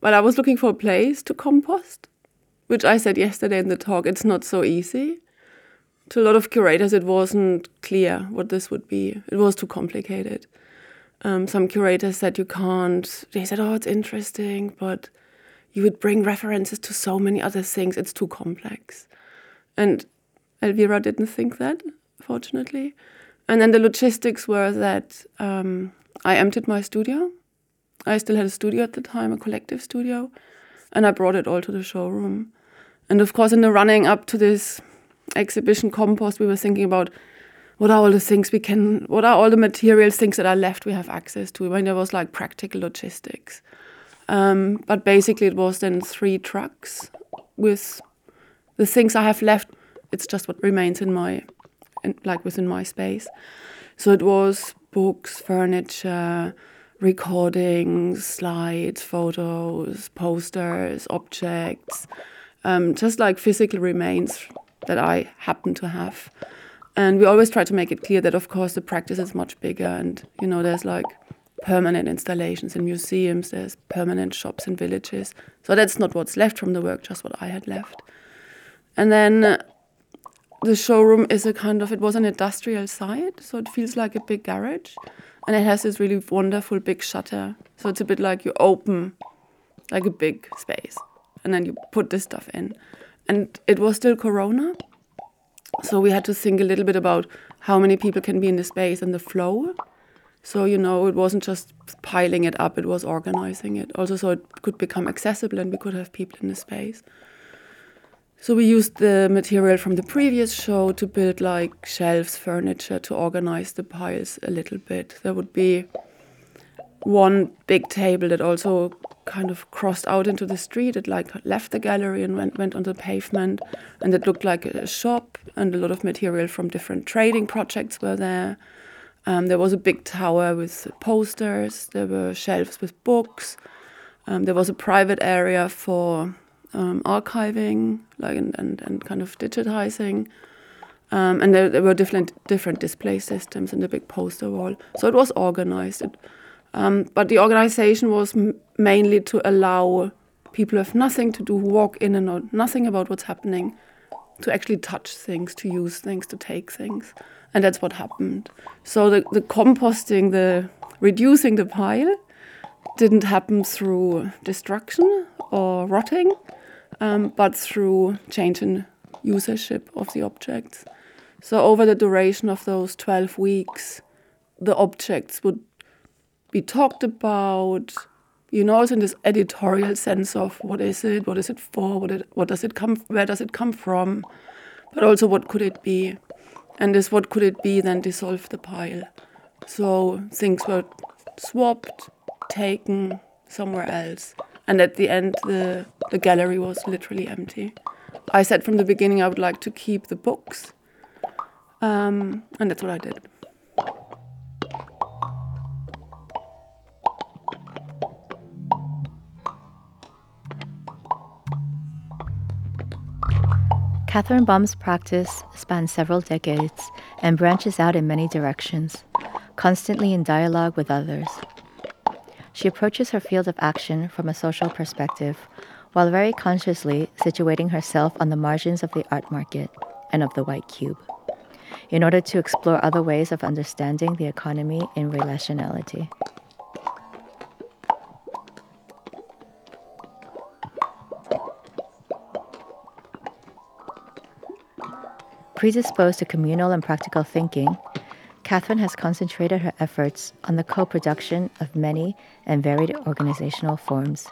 but I was looking for a place to compost, which I said yesterday in the talk. It's not so easy. To a lot of curators, it wasn't clear what this would be. It was too complicated. Um, some curators said you can't. They said, "Oh, it's interesting, but you would bring references to so many other things. It's too complex." And Elvira didn't think that, fortunately. And then the logistics were that um, I emptied my studio. I still had a studio at the time, a collective studio, and I brought it all to the showroom. And of course, in the running up to this exhibition compost, we were thinking about what are all the things we can, what are all the materials, things that are left we have access to. When there was like practical logistics. Um, but basically, it was then three trucks with the things I have left. It's just what remains in my, in, like within my space. So it was books, furniture, recordings, slides, photos, posters, objects, um, just like physical remains that I happen to have. And we always try to make it clear that, of course, the practice is much bigger, and you know, there's like permanent installations in museums, there's permanent shops in villages. So that's not what's left from the work, just what I had left. And then uh, the showroom is a kind of, it was an industrial site, so it feels like a big garage and it has this really wonderful big shutter. So it's a bit like you open like a big space and then you put this stuff in. And it was still Corona. So we had to think a little bit about how many people can be in the space and the flow. So, you know, it wasn't just piling it up, it was organizing it. Also, so it could become accessible and we could have people in the space. So we used the material from the previous show to build like shelves, furniture to organize the piles a little bit. There would be one big table that also kind of crossed out into the street. It like left the gallery and went went on the pavement, and it looked like a shop. And a lot of material from different trading projects were there. Um, there was a big tower with posters. There were shelves with books. Um, there was a private area for um, archiving, like and, and, and kind of digitizing. Um, and there, there, were different different display systems in the big poster wall. So it was organized. It, um, but the organization was mainly to allow people who have nothing to do, who walk in and know nothing about what's happening, to actually touch things, to use things, to take things. And that's what happened. So the, the composting, the reducing the pile, didn't happen through destruction or rotting um, but through change in usership of the objects. So over the duration of those 12 weeks, the objects would be talked about, you know, in this editorial sense of what is it, what is it for, what, it, what does it come, where does it come from, but also what could it be, and this what could it be then dissolved the pile. So things were swapped, taken somewhere else. And at the end, the, the gallery was literally empty. I said from the beginning I would like to keep the books, um, and that's what I did. Kathrin Böhm's practice spans several decades and branches out in many directions, constantly in dialogue with others. She approaches her field of action from a social perspective, while very consciously situating herself on the margins of the art market and of the white cube, in order to explore other ways of understanding the economy in relationality. Predisposed to communal and practical thinking, Kathrin has concentrated her efforts on the co production of many and varied organizational forms,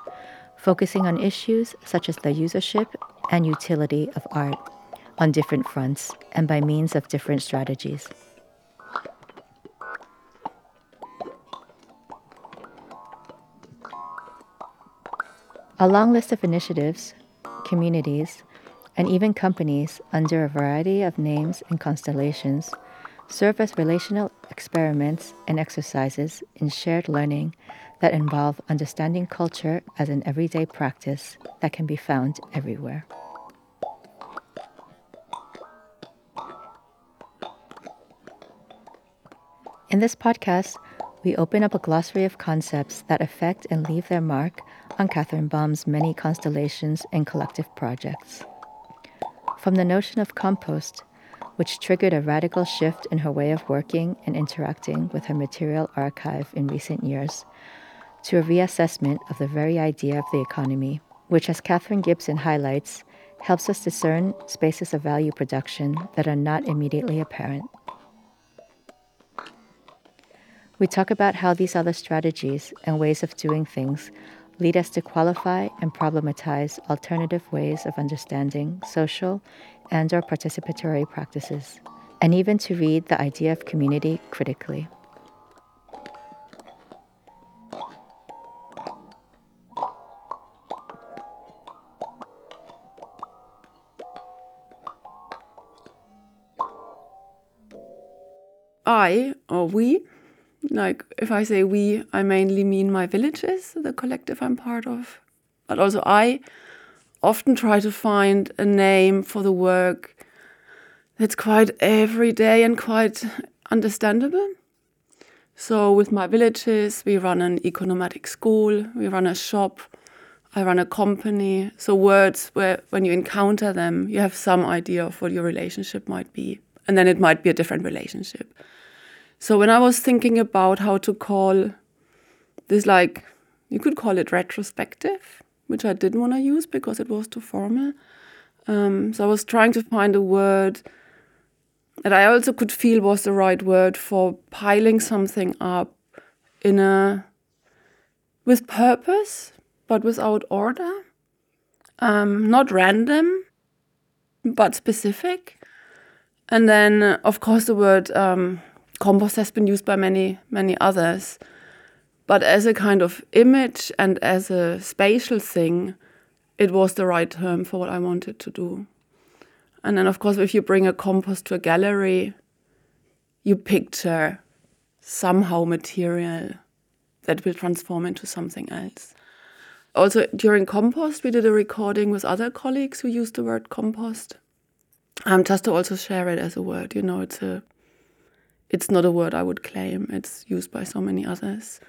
focusing on issues such as the usership and utility of art on different fronts and by means of different strategies. A long list of initiatives, communities, and even companies under a variety of names and constellations serve as relational experiments and exercises in shared learning that involve understanding culture as an everyday practice that can be found everywhere. In this podcast, we open up a glossary of concepts that affect and leave their mark on Kathrin Böhm's many constellations and collective projects. From the notion of compost, which triggered a radical shift in her way of working and interacting with her material archive in recent years, to a reassessment of the very idea of the economy, which, as Katherine Gibson highlights, helps us discern spaces of value production that are not immediately apparent. We talk about how these other strategies and ways of doing things lead us to qualify and problematize alternative ways of understanding social and or participatory practices, and even to read the idea of community critically. I or we like if I say we, I mainly mean my villages, the collective I'm part of. But also I often try to find a name for the work that's quite everyday and quite understandable. So with my villages, we run an economatic school, we run a shop, I run a company. So words where when you encounter them, you have some idea of what your relationship might be. And then it might be a different relationship. So when I was thinking about how to call this, like, you could call it retrospective, which I didn't want to use because it was too formal. Um, so I was trying to find a word that I also could feel was the right word for piling something up in a with purpose, but without order. Um, not random, but specific. And then, of course, the word um, compost has been used by many, many others. But as a kind of image and as a spatial thing, it was the right term for what I wanted to do. And then, of course, if you bring a compost to a gallery, you picture somehow material that will transform into something else. Also, during compost, we did a recording with other colleagues who used the word compost. Um, just to also share it as a word, you know, it's a it's not a word I would claim. It's used by so many others.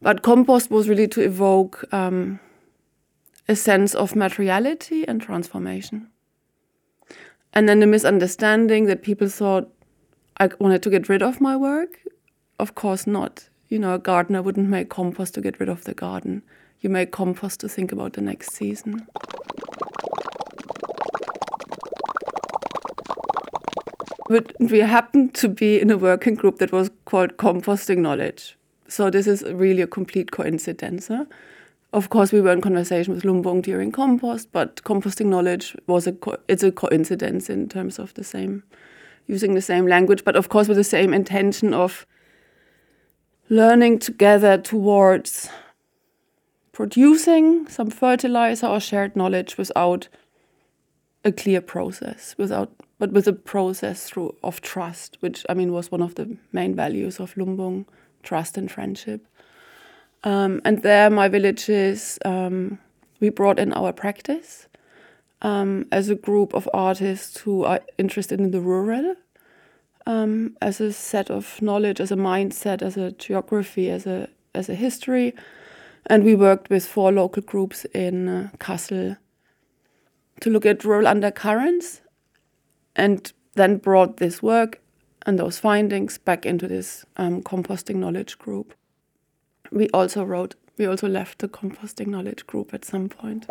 But compost was really to evoke um, a sense of materiality and transformation. And then the misunderstanding that people thought I wanted to get rid of my work. Of course not. You know, a gardener wouldn't make compost to get rid of the garden. You make compost to think about the next season. But we happened to be in a working group that was called Composting Knowledge. So this is really a complete coincidence. Huh? Of course, we were in conversation with Lumbung during compost, but composting knowledge was a it's a coincidence in terms of the same using the same language, but of course with the same intention of learning together towards producing some fertilizer or shared knowledge without a clear process, without but with a process through of trust, which I mean was one of the main values of Lumbung, trust and friendship. Um, and there, my villages, um, we brought in our practice um, as a group of artists who are interested in the rural, um, as a set of knowledge, as a mindset, as a geography, as a as a history, and we worked with four local groups in uh, Kassel to look at rural undercurrents and then brought this work and those findings back into this um, composting knowledge group. We also wrote, we also left the composting knowledge group at some point.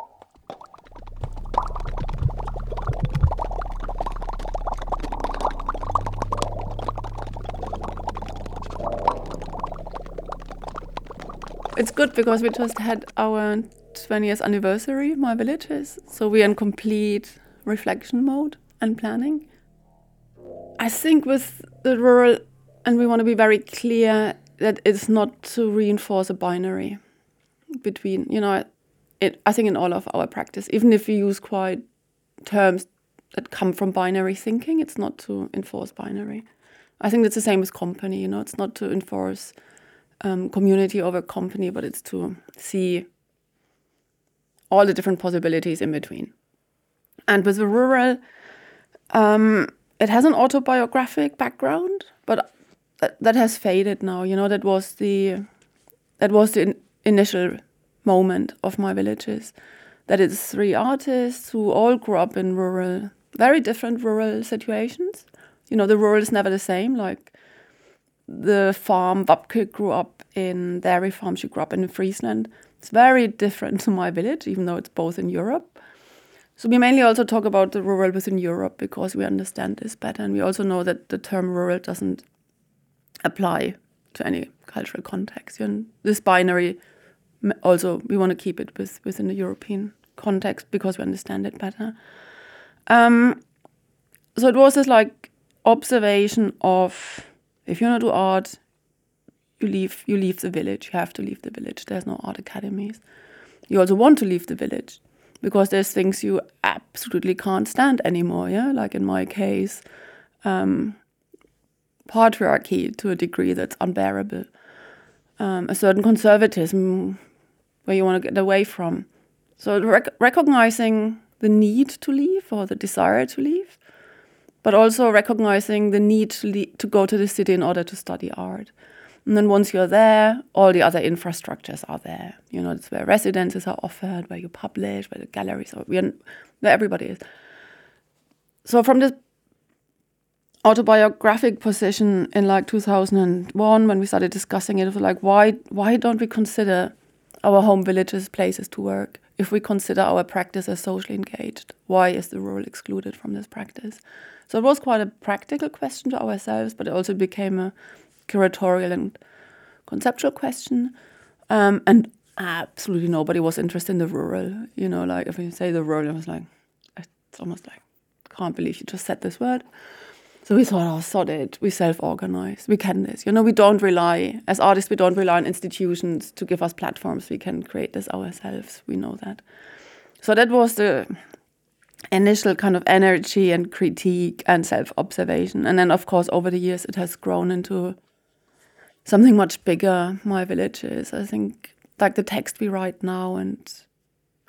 It's good because we just had our 20 years anniversary, my villages. So we're in complete reflection mode and planning. I think with the rural, and we want to be very clear that it's not to reinforce a binary between, you know, it, I think in all of our practice, even if we use quite terms that come from binary thinking, it's not to enforce binary. I think that's the same with company, you know, it's not to enforce um, community over company, but it's to see all the different possibilities in between. And with the rural, um, it has an autobiographic background, but that, that has faded now. You know, that was the that was the in, initial moment of my villages. That it's three artists who all grew up in rural, very different rural situations. You know, the rural is never the same. Like the farm, Wapke grew up in dairy farm, she grew up in Friesland. It's very different to my village, even though it's both in Europe. So we mainly also talk about the rural within Europe because we understand this better, and we also know that the term rural doesn't apply to any cultural context. And this binary, also we want to keep it with, within the European context because we understand it better. Um, so it was this like observation of if you want to do art, you leave you leave the village. You have to leave the village. There's no art academies. You also want to leave the village because there's things you absolutely can't stand anymore. Yeah, like in my case, um, patriarchy to a degree that's unbearable, um, a certain conservatism where you want to get away from. So rec recognizing the need to leave or the desire to leave, but also recognizing the need to, to go to the city in order to study art. And then once you're there, all the other infrastructures are there. You know, it's where residences are offered, where you publish, where the galleries are, where everybody is. So from this autobiographic position in like 2001, when we started discussing it, it was like, why, why don't we consider our home villages places to work? If we consider our practice as socially engaged, why is the rural excluded from this practice? So it was quite a practical question to ourselves, but it also became a curatorial and conceptual question. Um, and absolutely nobody was interested in the rural. You know, like if you say the rural, it was like, it's almost like, can't believe you just said this word. So we thought, oh, sod it, we self organize, we can this. You know, we don't rely, as artists, we don't rely on institutions to give us platforms. We can create this ourselves. We know that. So that was the initial kind of energy and critique and self observation. And then, of course, over the years, it has grown into something much bigger. My village is, I think, like the text we write now. And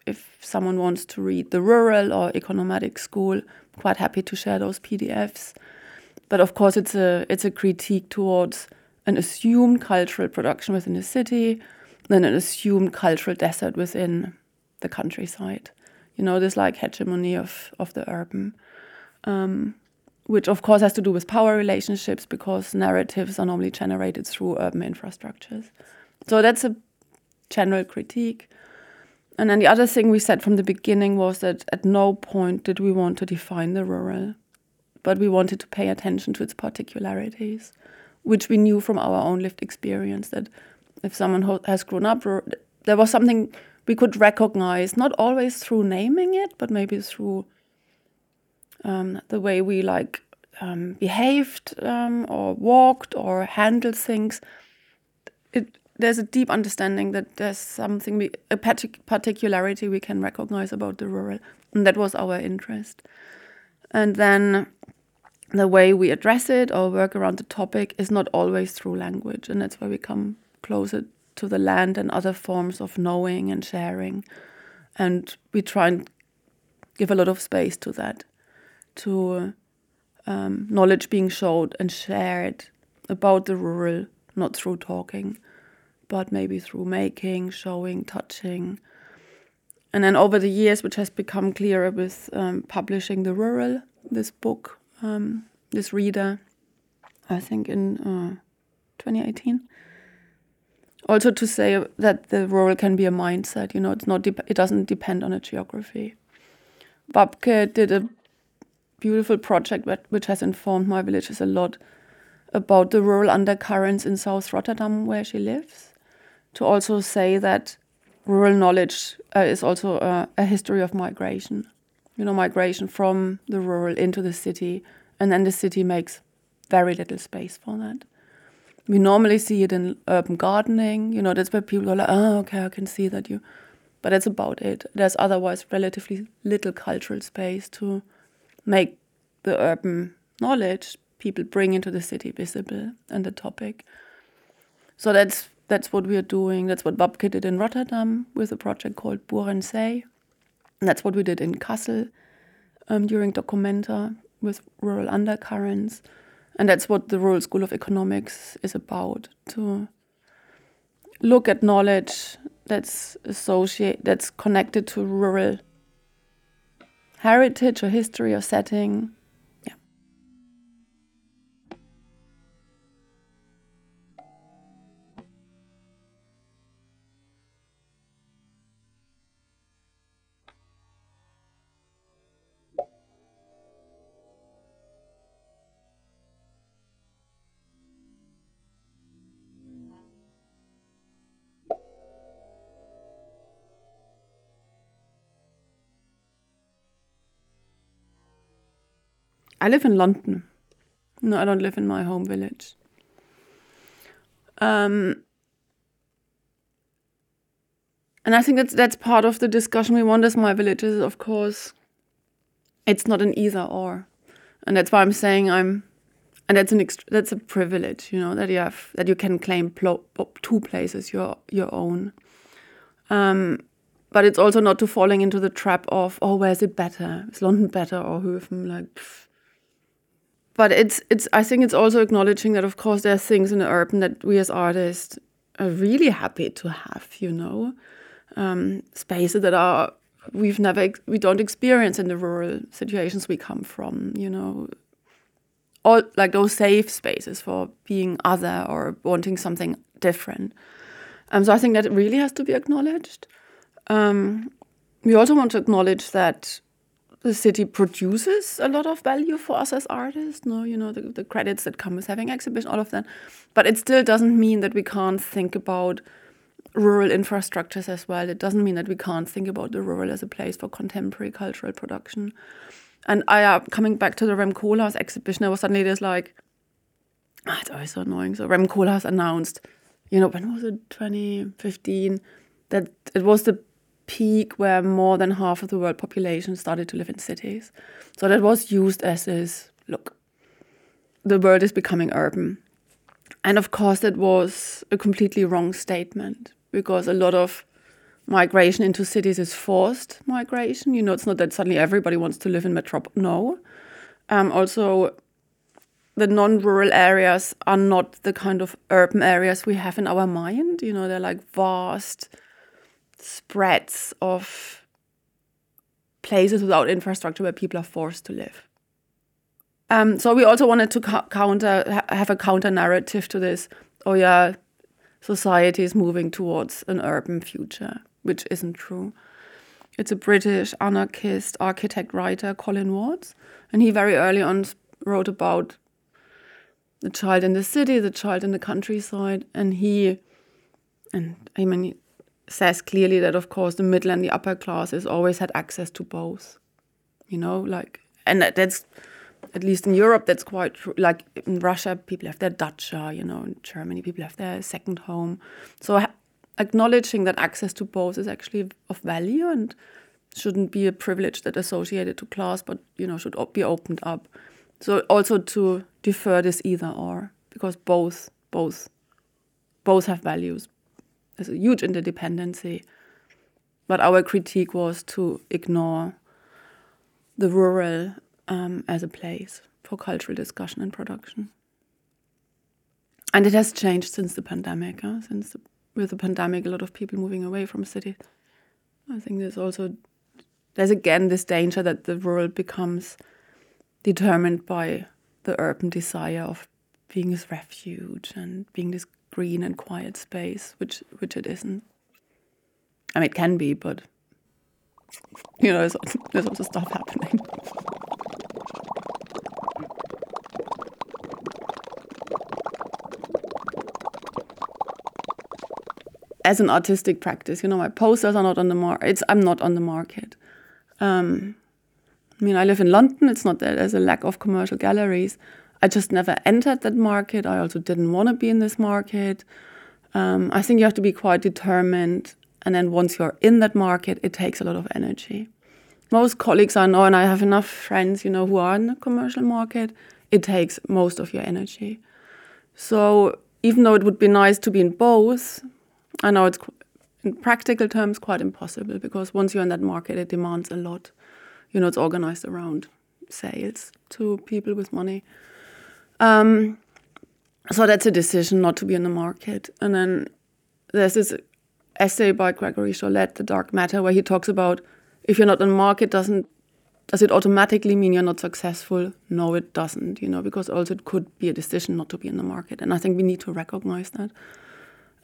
if someone wants to read the rural or econometric school, I'm quite happy to share those PDFs. But of course, it's a it's a critique towards an assumed cultural production within the city, then an assumed cultural desert within the countryside. You know, this like hegemony of of the urban. Um, which of course has to do with power relationships because narratives are normally generated through urban infrastructures. So that's a general critique. And then the other thing we said from the beginning was that at no point did we want to define the rural, but we wanted to pay attention to its particularities, which we knew from our own lived experience that if someone has grown up, there was something we could recognize, not always through naming it, but maybe through um, the way we like um, behaved um, or walked or handled things. It, there's a deep understanding that there's something, we, a particularity we can recognize about the rural, and that was our interest. And then the way we address it or work around the topic is not always through language, and that's where we come closer to the land and other forms of knowing and sharing. And we try and give a lot of space to that to um, knowledge being showed and shared about the rural, not through talking, but maybe through making, showing, touching. And then over the years, which has become clearer with um, publishing The Rural, this book, um, this reader, I think in uh, 2018. Also to say that the rural can be a mindset, you know, it's not it doesn't depend on a geography. Wapke did a beautiful project which has informed my villages a lot about the rural undercurrents in South Rotterdam where she lives. To also say that rural knowledge uh, is also uh, a history of migration. You know, migration from the rural into the city, and then the city makes very little space for that. We normally see it in urban gardening. You know, that's where people are like, oh, okay, I can see that you. But that's about it. There's otherwise relatively little cultural space to make the urban knowledge people bring into the city visible and the topic. So that's that's what we are doing. That's what Wapke did in Rotterdam with a project called Boerenzij. And that's what we did in Kassel um, during Documenta with rural undercurrents. And that's what the Rural School of Economics is about to look at knowledge that's associated, that's connected to rural heritage or history or setting. I live in London. No, I don't live in my home village. Um, and I think that's that's part of the discussion we want as my villages. Of course, it's not an either or, and that's why I'm saying I'm, and that's an that's a privilege, you know, that you have that you can claim two places your your own. Um, but it's also not to falling into the trap of oh, where's it better? Is London better or Höfen? Like. But it's it's I think it's also acknowledging that of course there are things in the urban that we as artists are really happy to have, you know, um, spaces that are we've never we don't experience in the rural situations we come from, you know, all like those safe spaces for being other or wanting something different. Um, so I think that really has to be acknowledged. Um, we also want to acknowledge that the city produces a lot of value for us as artists. No, you know the, the credits that come with having exhibition, all of that. But it still doesn't mean that we can't think about rural infrastructures as well. It doesn't mean that we can't think about the rural as a place for contemporary cultural production. And I uh, coming back to the Rem Koolhaas exhibition, I was suddenly just like, oh, it's always so annoying. So Rem Koolhaas announced, you know, when was it, 2015, that it was the peak where more than half of the world population started to live in cities. So that was used as this look, the world is becoming urban. And of course, that was a completely wrong statement because a lot of migration into cities is forced migration. You know, it's not that suddenly everybody wants to live in metropolis. No. Um, also, the non-rural areas are not the kind of urban areas we have in our mind. You know, they're like vast spreads of places without infrastructure where people are forced to live. Um, so we also wanted to counter ha have a counter narrative to this. Oh yeah, society is moving towards an urban future, which isn't true. It's a British anarchist architect writer, Colin Ward, and he very early on wrote about the child in the city, the child in the countryside, and he, and I mean, says clearly that, of course, the middle and the upper classes always had access to both. You know, like, and that's at least in Europe, that's quite true. Like in Russia, people have their dacha, you know, in Germany, people have their second home. So acknowledging that access to both is actually of value and shouldn't be a privilege that associated to class, but, you know, should be opened up. So also to defer this either or, because both, both, both have values, there's a huge interdependency. But our critique was to ignore the rural um, as a place for cultural discussion and production. And it has changed since the pandemic. Huh? Since the, with the pandemic, a lot of people moving away from cities. I think there's also there's again this danger that the rural becomes determined by the urban desire of being this refuge and being this green and quiet space, which which it isn't. I mean, it can be, but you know, there's, there's also stuff happening. As an artistic practice, you know, my posters are not on the market. I'm not on the market. Um, I mean, I live in London. It's not that there's a lack of commercial galleries, I just never entered that market. I also didn't want to be in this market. Um, I think you have to be quite determined. And then once you're in that market, it takes a lot of energy. Most colleagues I know, and I have enough friends, you know, who are in the commercial market, it takes most of your energy. So even though it would be nice to be in both, I know it's in practical terms quite impossible because once you're in that market, it demands a lot. You know, it's organized around sales to people with money. Um, so that's a decision not to be in the market. And then there's this essay by Gregory Sholette, The Dark Matter, where he talks about if you're not in the market, doesn't does it automatically mean you're not successful? No, it doesn't, you know, because also it could be a decision not to be in the market. And I think we need to recognize that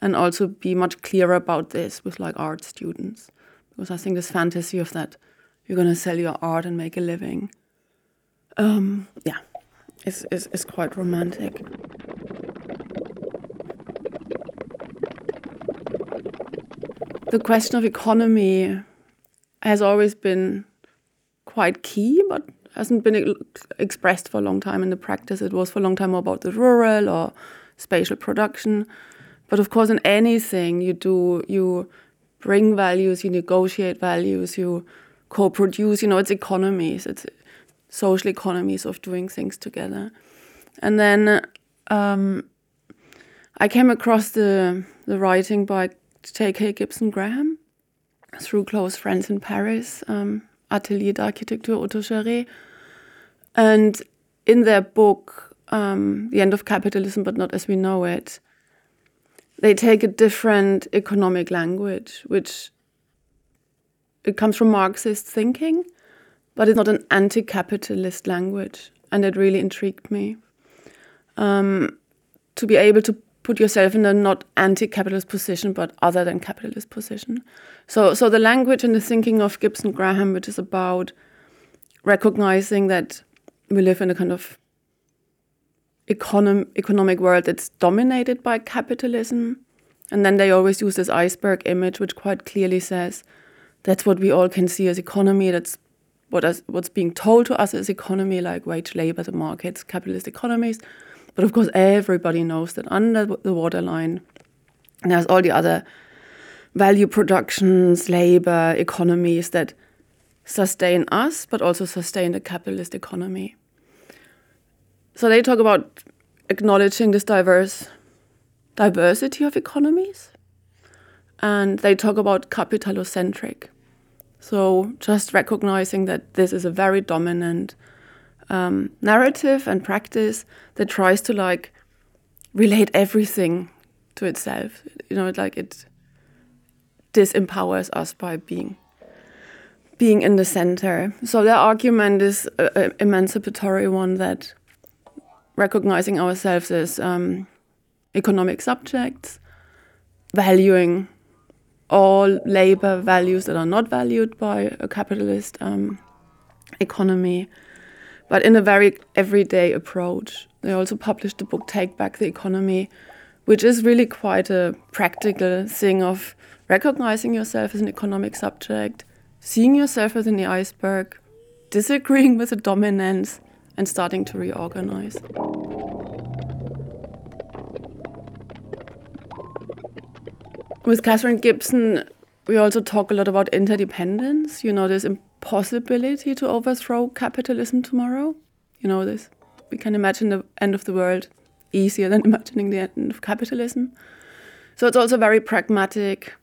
and also be much clearer about this with like art students. Because I think this fantasy of that you're going to sell your art and make a living, um, yeah, is, is, is quite romantic. The question of economy has always been quite key, but hasn't been expressed for a long time in the practice. It was for a long time about the rural or spatial production. But of course, in anything you do, you bring values, you negotiate values, you co produce, you know, it's economies, it's social economies of doing things together. And then um, I came across the, the writing by J.K. Gibson Graham through close friends in Paris. Um, Atelier d'Architecture Autogérée. And in their book, um, The End of Capitalism, but Not As We Know It, they take a different economic language, which it comes from Marxist thinking, but it's not an anti-capitalist language, and it really intrigued me. Um, to be able to put yourself in a not anti-capitalist position, but other than capitalist position. So, so the language and the thinking of Gibson Graham, which is about recognizing that we live in a kind of econom- economic world that's dominated by capitalism, and then they always use this iceberg image, which quite clearly says that's what we all can see as economy. That's what is, what's being told to us as economy, like wage labor, the markets, capitalist economies. But of course, everybody knows that under the waterline, there's all the other value productions, labor, economies that sustain us, but also sustain the capitalist economy. So they talk about acknowledging this diverse diversity of economies, and they talk about capitalocentric. So just recognizing that this is a very dominant um, narrative and practice that tries to like relate everything to itself. You know, like it disempowers us by being being in the center. So their argument is an emancipatory one that recognizing ourselves as um, economic subjects, valuing all labor values that are not valued by a capitalist um, economy, but in a very everyday approach. They also published the book Take Back the Economy, which is really quite a practical thing of recognizing yourself as an economic subject, seeing yourself within the iceberg, disagreeing with the dominance, and starting to reorganize. With Katherine Gibson, we also talk a lot about interdependence. You know, this impossibility to overthrow capitalism tomorrow. You know this. We can imagine the end of the world easier than imagining the end of capitalism. So it's also a very pragmatic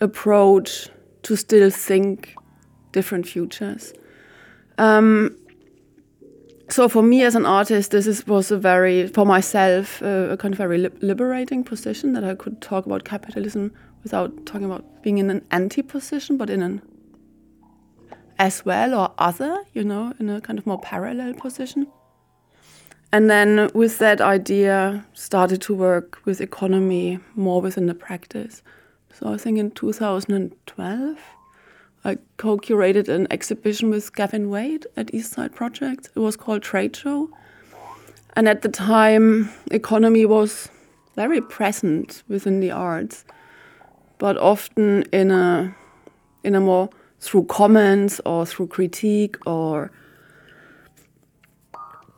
approach to still think different futures. Um, so for me as an artist, this is, was a very, for myself, uh, a kind of very li liberating position that I could talk about capitalism without talking about being in an anti position, but in an as well or other, you know, in a kind of more parallel position. And then with that idea, started to work with economy more within the practice. So I think in 2012, I co-curated an exhibition with Gavin Wade at Eastside Project. It was called Trade Show. And at the time, economy was very present within the arts, but often in a in a more through comments or through critique or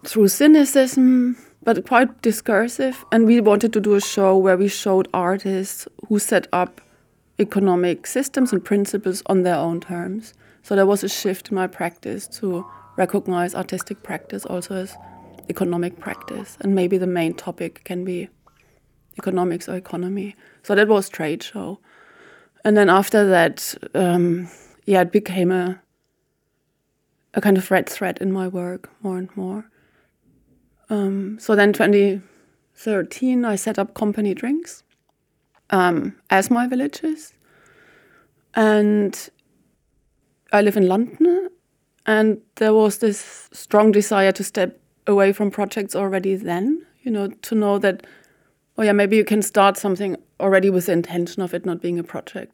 through cynicism, but quite discursive. And we wanted to do a show where we showed artists who set up economic systems and principles on their own terms. So there was a shift in my practice to recognize artistic practice also as economic practice. And maybe the main topic can be economics or economy. So that was trade show. And then after that, um, yeah, it became a a kind of red thread in my work more and more. Um, so then, 2013, I set up Company Drinks, um, as my villages. And I live in London, and there was this strong desire to step away from projects already then, you know, to know that, oh yeah, maybe you can start something already with the intention of it not being a project,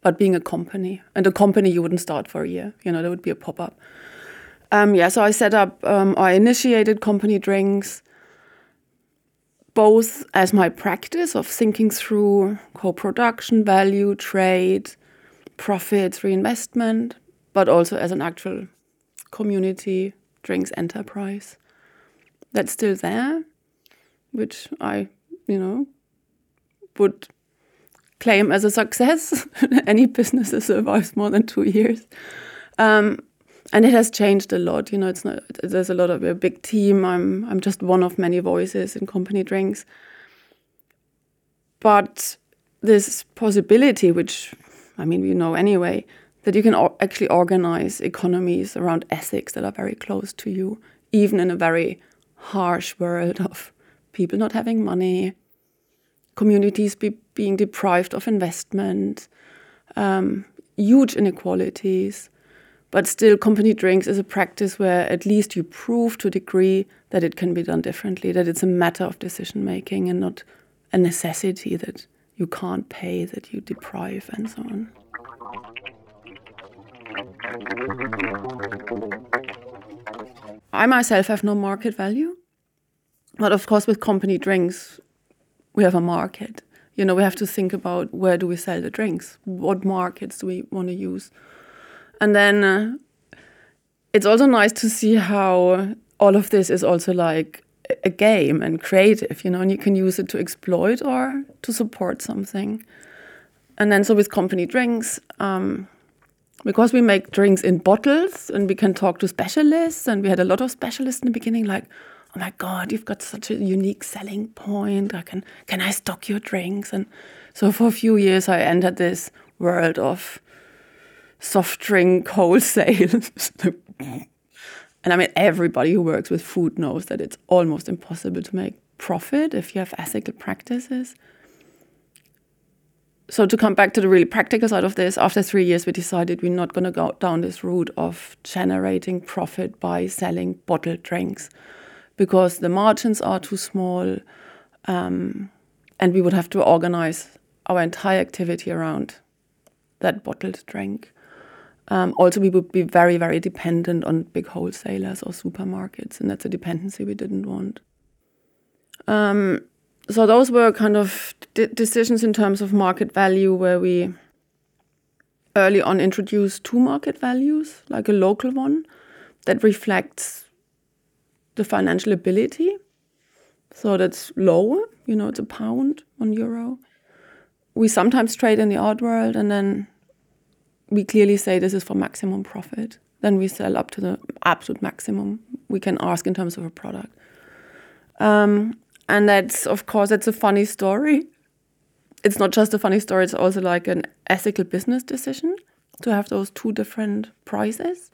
but being a company. And a company you wouldn't start for a year, you know, there would be a pop up. Um, yeah, so I set up, um, I initiated company drinks both as my practice of thinking through co production, value, trade, profits, reinvestment, but also as an actual community drinks enterprise. That's still there, which I, you know, would claim as a success. Any business that survives more than two years. Um, and it has changed a lot. You know, it's not. There's a lot of a big team. I'm I'm just one of many voices in company drinks. But this possibility, which I mean, we know anyway, that you can actually organize economies around ethics that are very close to you, even in a very harsh world of people not having money, communities be, being deprived of investment, um, huge inequalities. But still, company drinks is a practice where at least you prove to a degree that it can be done differently, that it's a matter of decision making and not a necessity that you can't pay, that you deprive, and so on. I myself have no market value. But of course, with company drinks, we have a market. You know, we have to think about where do we sell the drinks? What markets do we want to use? And then uh, it's also nice to see how all of this is also like a game and creative, you know, and you can use it to exploit or to support something. And then, so with company drinks, um, because we make drinks in bottles and we can talk to specialists, and we had a lot of specialists in the beginning, like, oh my God, you've got such a unique selling point. I can, can I stock your drinks? And so for a few years, I entered this world of soft drink wholesale. and I mean, everybody who works with food knows that it's almost impossible to make profit if you have ethical practices. So, to come back to the really practical side of this, after three years, we decided we're not going to go down this route of generating profit by selling bottled drinks because the margins are too small um, and we would have to organize our entire activity around that bottled drink. Um, also, we would be very, very dependent on big wholesalers or supermarkets, and that's a dependency we didn't want. Um, so those were kind of decisions in terms of market value, where we early on introduced two market values, like a local one that reflects the financial ability. So that's lower, you know, it's a pound, one euro. We sometimes trade in the art world, and then we clearly say this is for maximum profit. Then we sell up to the absolute maximum we can ask in terms of a product. Um, and that's, of course, it's a funny story. It's not just a funny story, it's also like an ethical business decision to have those two different prices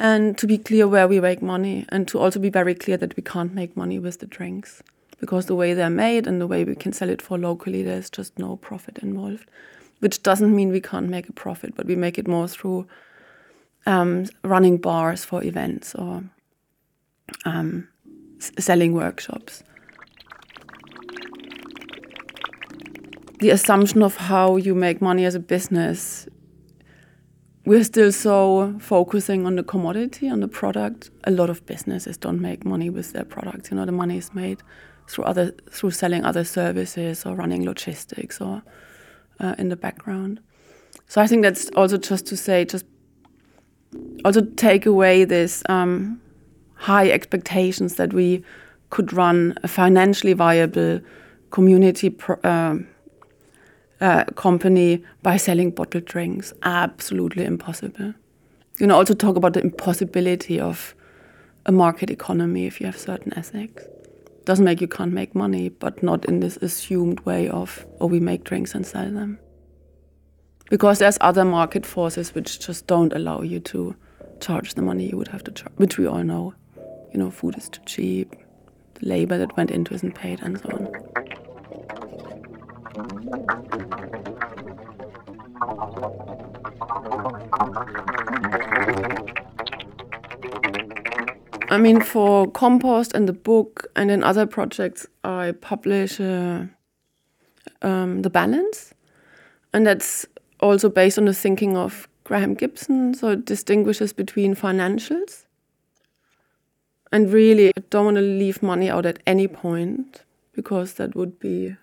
and to be clear where we make money and to also be very clear that we can't make money with the drinks because the way they're made and the way we can sell it for locally, there's just no profit involved which doesn't mean we can't make a profit, but we make it more through um, running bars for events or um, selling workshops. The assumption of how you make money as a business, we're still so focusing on the commodity, on the product. A lot of businesses don't make money with their products. You know, the money is made through other through selling other services or running logistics or uh, in the background. So I think that's also just to say, just also take away this um, high expectations that we could run a financially viable community uh, uh, company by selling bottled drinks. Absolutely impossible. You know, also talk about the impossibility of a market economy if you have certain ethics doesn't make you can't make money, but not in this assumed way of, oh, we make drinks and sell them. Because there's other market forces which just don't allow you to charge the money you would have to charge, which we all know. You know, food is too cheap, the labor that went into isn't paid, and so on. I mean, for Compost and the book and in other projects, I publish uh, um, The Balance. And that's also based on the thinking of Graham Gibson. So it distinguishes between financials. And really, I don't want to leave money out at any point because that would be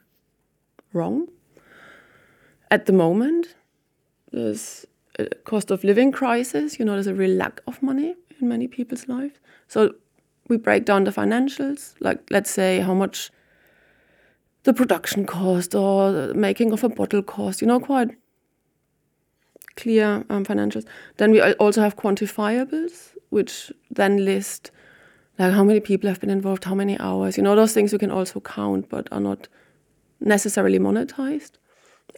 wrong. At the moment, there's a cost of living crisis. You know, there's a real lack of money in many people's lives. So we break down the financials, like let's say how much the production cost or the making of a bottle cost, you know, quite clear um, financials. Then we also have quantifiables, which then list like how many people have been involved, how many hours, you know, those things you can also count but are not necessarily monetized.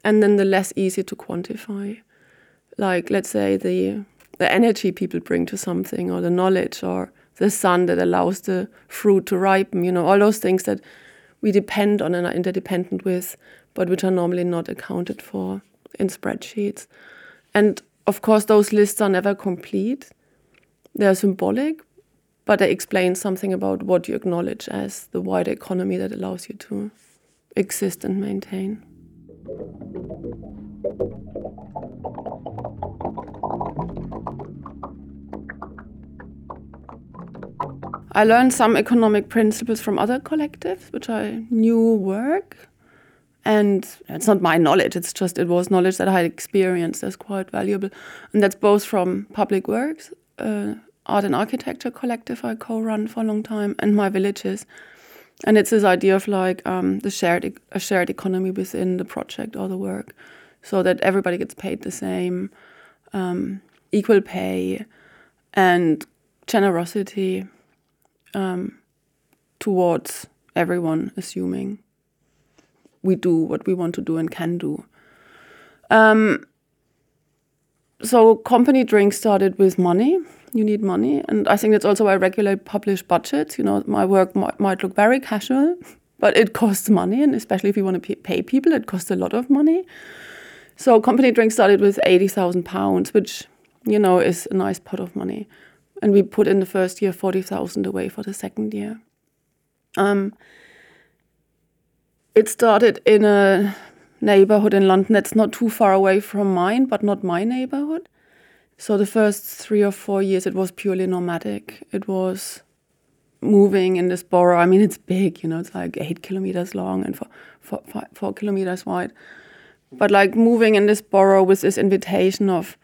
And then the less easy to quantify. Like let's say the the energy people bring to something or the knowledge or the sun that allows the fruit to ripen, you know, all those things that we depend on and are interdependent with, but which are normally not accounted for in spreadsheets. And of course, those lists are never complete. They're symbolic, but they explain something about what you acknowledge as the wider economy that allows you to exist and maintain. I learned some economic principles from other collectives, which I knew work. And it's not my knowledge, it's just it was knowledge that I had experienced as quite valuable. And that's both from Public Works, uh, Art and Architecture Collective I co run for a long time, and my villages. And it's this idea of like um, the shared a shared economy within the project or the work, so that everybody gets paid the same, um, equal pay, and generosity um, towards everyone, assuming we do what we want to do and can do. Um, so company drinks started with money. You need money, and I think that's also why I regularly publish budgets. You know, my work might, might look very casual, but it costs money, and especially if you want to pay people, it costs a lot of money. So company drinks started with eighty thousand pounds, which you know is a nice pot of money and we put in the first year 40,000 away for the second year. Um, it started in a neighborhood in London that's not too far away from mine, but not my neighborhood. So the first three or four years, it was purely nomadic. It was moving in this borough. I mean, it's big, you know, it's like eight kilometers long and four, four, five, four kilometers wide. But like moving in this borough with this invitation of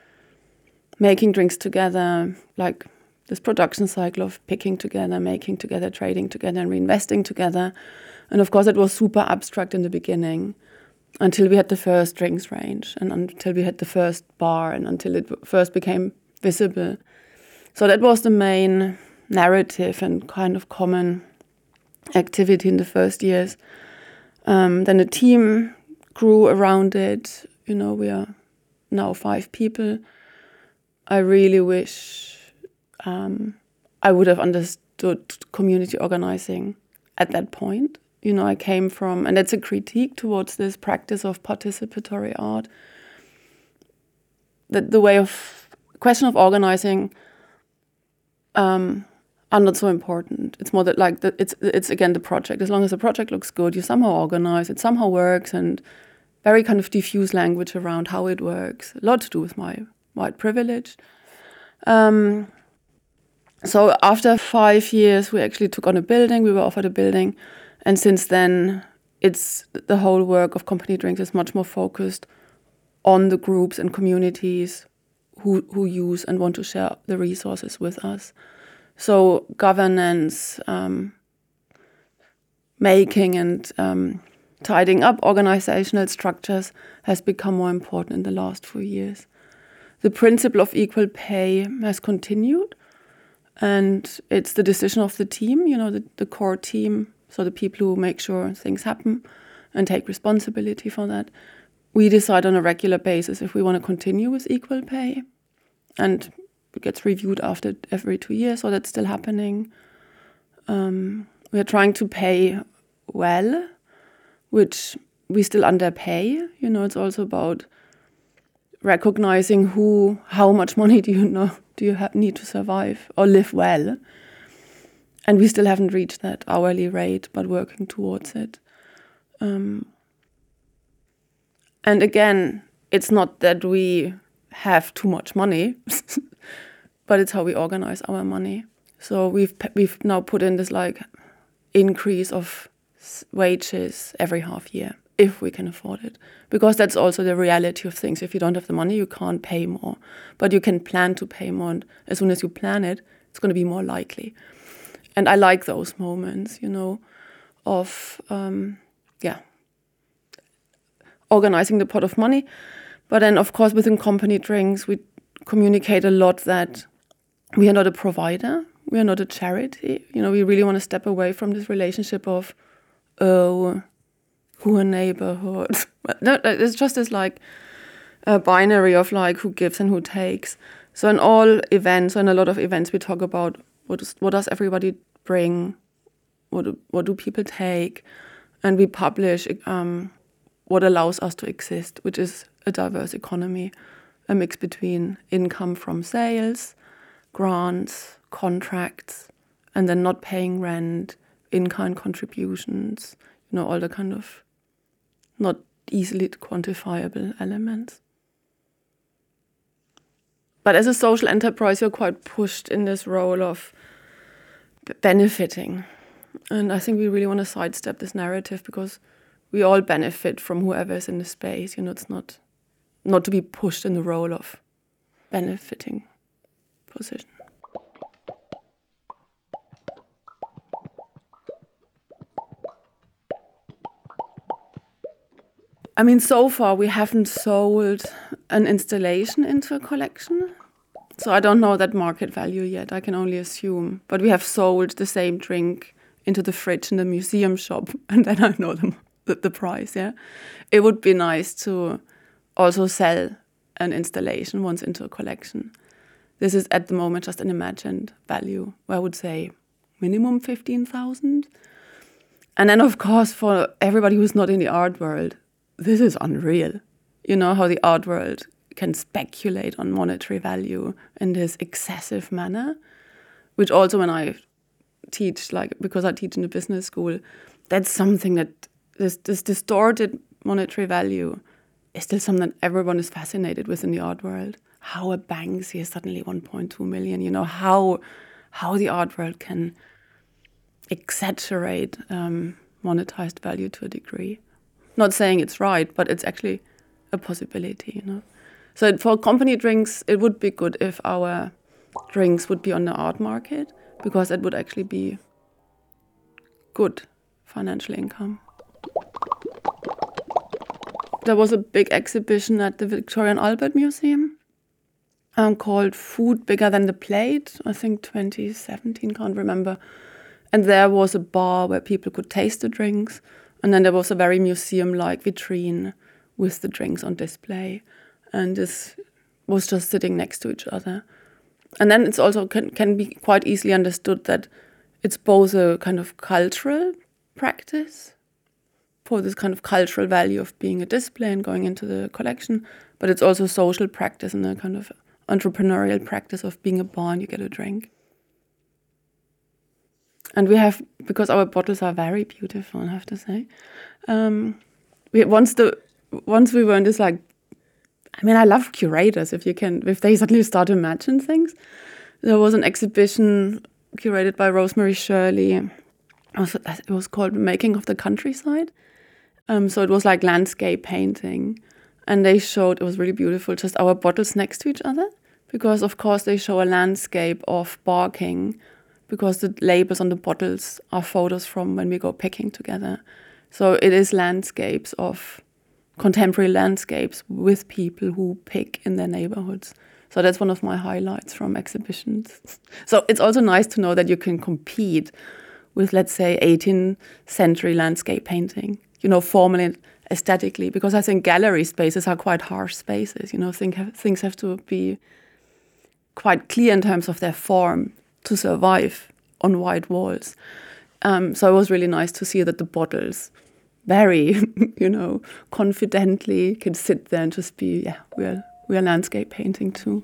making drinks together, like this production cycle of picking together, making together, trading together, and reinvesting together. And of course, it was super abstract in the beginning until we had the first drinks range and until we had the first bar and until it first became visible. So that was the main narrative and kind of common activity in the first years. Um, then the team grew around it. You know, we are now five people. I really wish um, I would have understood community organizing at that point. You know, I came from, and it's a critique towards this practice of participatory art. That the way of question of organizing um, are not so important. It's more that like the, it's it's again the project. As long as the project looks good, you somehow organize it, somehow works, and very kind of diffuse language around how it works. A lot to do with my white privilege. Um, so after five years, we actually took on a building. We were offered a building, and since then, it's the whole work of Company Drinks is much more focused on the groups and communities who who use and want to share the resources with us. So governance, um, making and um, tidying up organizational structures has become more important in the last few years. The principle of equal pay has continued and it's the decision of the team, you know, the, the core team, so the people who make sure things happen and take responsibility for that. We decide on a regular basis if we want to continue with equal pay, and it gets reviewed after every two years, so that's still happening. Um, we are trying to pay well, which we still underpay. You know, it's also about recognizing who, how much money do you know do you need to survive or live well. And we still haven't reached that hourly rate, but working towards it. Um, and again, it's not that we have too much money, but it's how we organize our money. So we've we've now put in this like increase of wages every half year if we can afford it. Because that's also the reality of things. If you don't have the money you can't pay more. But you can plan to pay more and as soon as you plan it it's going to be more likely. And i like those moments you know of um, yeah organizing the pot of money. But then of course within company drinks we communicate a lot that we are not a provider we are not a charity. You know, we really want to step away from this relationship of, oh, a neighborhood. no, it's just this like a binary of like who gives and who takes. So in all events, in a lot of events, we talk about what, is, what does everybody bring, what do, what do people take, and we publish um, what allows us to exist, which is a diverse economy, a mix between income from sales, grants, contracts and then not paying rent, in kind contributions, you know, all the kind of not easily quantifiable elements. But as a social enterprise, you're quite pushed in this role of benefiting. And I think we really want to sidestep this narrative because we all benefit from whoever is in the space. You know, it's not not to be pushed in the role of benefiting position. I mean, so far we haven't sold an installation into a collection. So I don't know that market value yet. I can only assume. But we have sold the same drink into the fridge in the museum shop, and then I know the, the, price. Yeah, it would be nice to also sell an installation once into a collection. This is at the moment just an imagined value. I would say minimum fifteen thousand. And then, of course, for everybody who's not in the art world, this is unreal. You know how the art world can speculate on monetary value in this excessive manner, which also when I teach, like because I teach in a business school, that's something that this this distorted monetary value is still something that everyone is fascinated with in the art world. How a Banksy is suddenly 1.2 million. You know how how the art world can exaggerate um, monetized value to a degree. Not saying it's right, but it's actually a possibility, you know. So for company drinks, it would be good if our drinks would be on the art market because it would actually be good financial income. There was a big exhibition at the Victoria and Albert Museum um, called Food Bigger Than the Plate, I think 2017, can't remember. And there was a bar where people could taste the drinks and then there was a very museum like vitrine with the drinks on display. And this was just sitting next to each other. And then it's also can, can be quite easily understood that it's both a kind of cultural practice for this kind of cultural value of being a display and going into the collection, but it's also social practice and a kind of entrepreneurial practice of being a bar and you get a drink. And we have because our bottles are very beautiful, I have to say. Um, we once the once we were in this like, I mean, I love curators. If you can, if they suddenly start to imagine things, there was an exhibition curated by Rosemary Shirley. It was called "Making of the Countryside." Um, so it was like landscape painting, and they showed it was really beautiful. Just our bottles next to each other, because of course they show a landscape of barking because the labels on the bottles are photos from when we go picking together. So it is landscapes of contemporary landscapes with people who pick in their neighborhoods. So that's one of my highlights from exhibitions. So it's also nice to know that you can compete with, let's say, 18th century landscape painting, you know, formally, aesthetically, because I think gallery spaces are quite harsh spaces. You know, think, things have to be quite clear in terms of their form to survive on white walls. Um, so it was really nice to see that the bottles very, you know, confidently can sit there and just be, yeah, we're we're landscape painting too.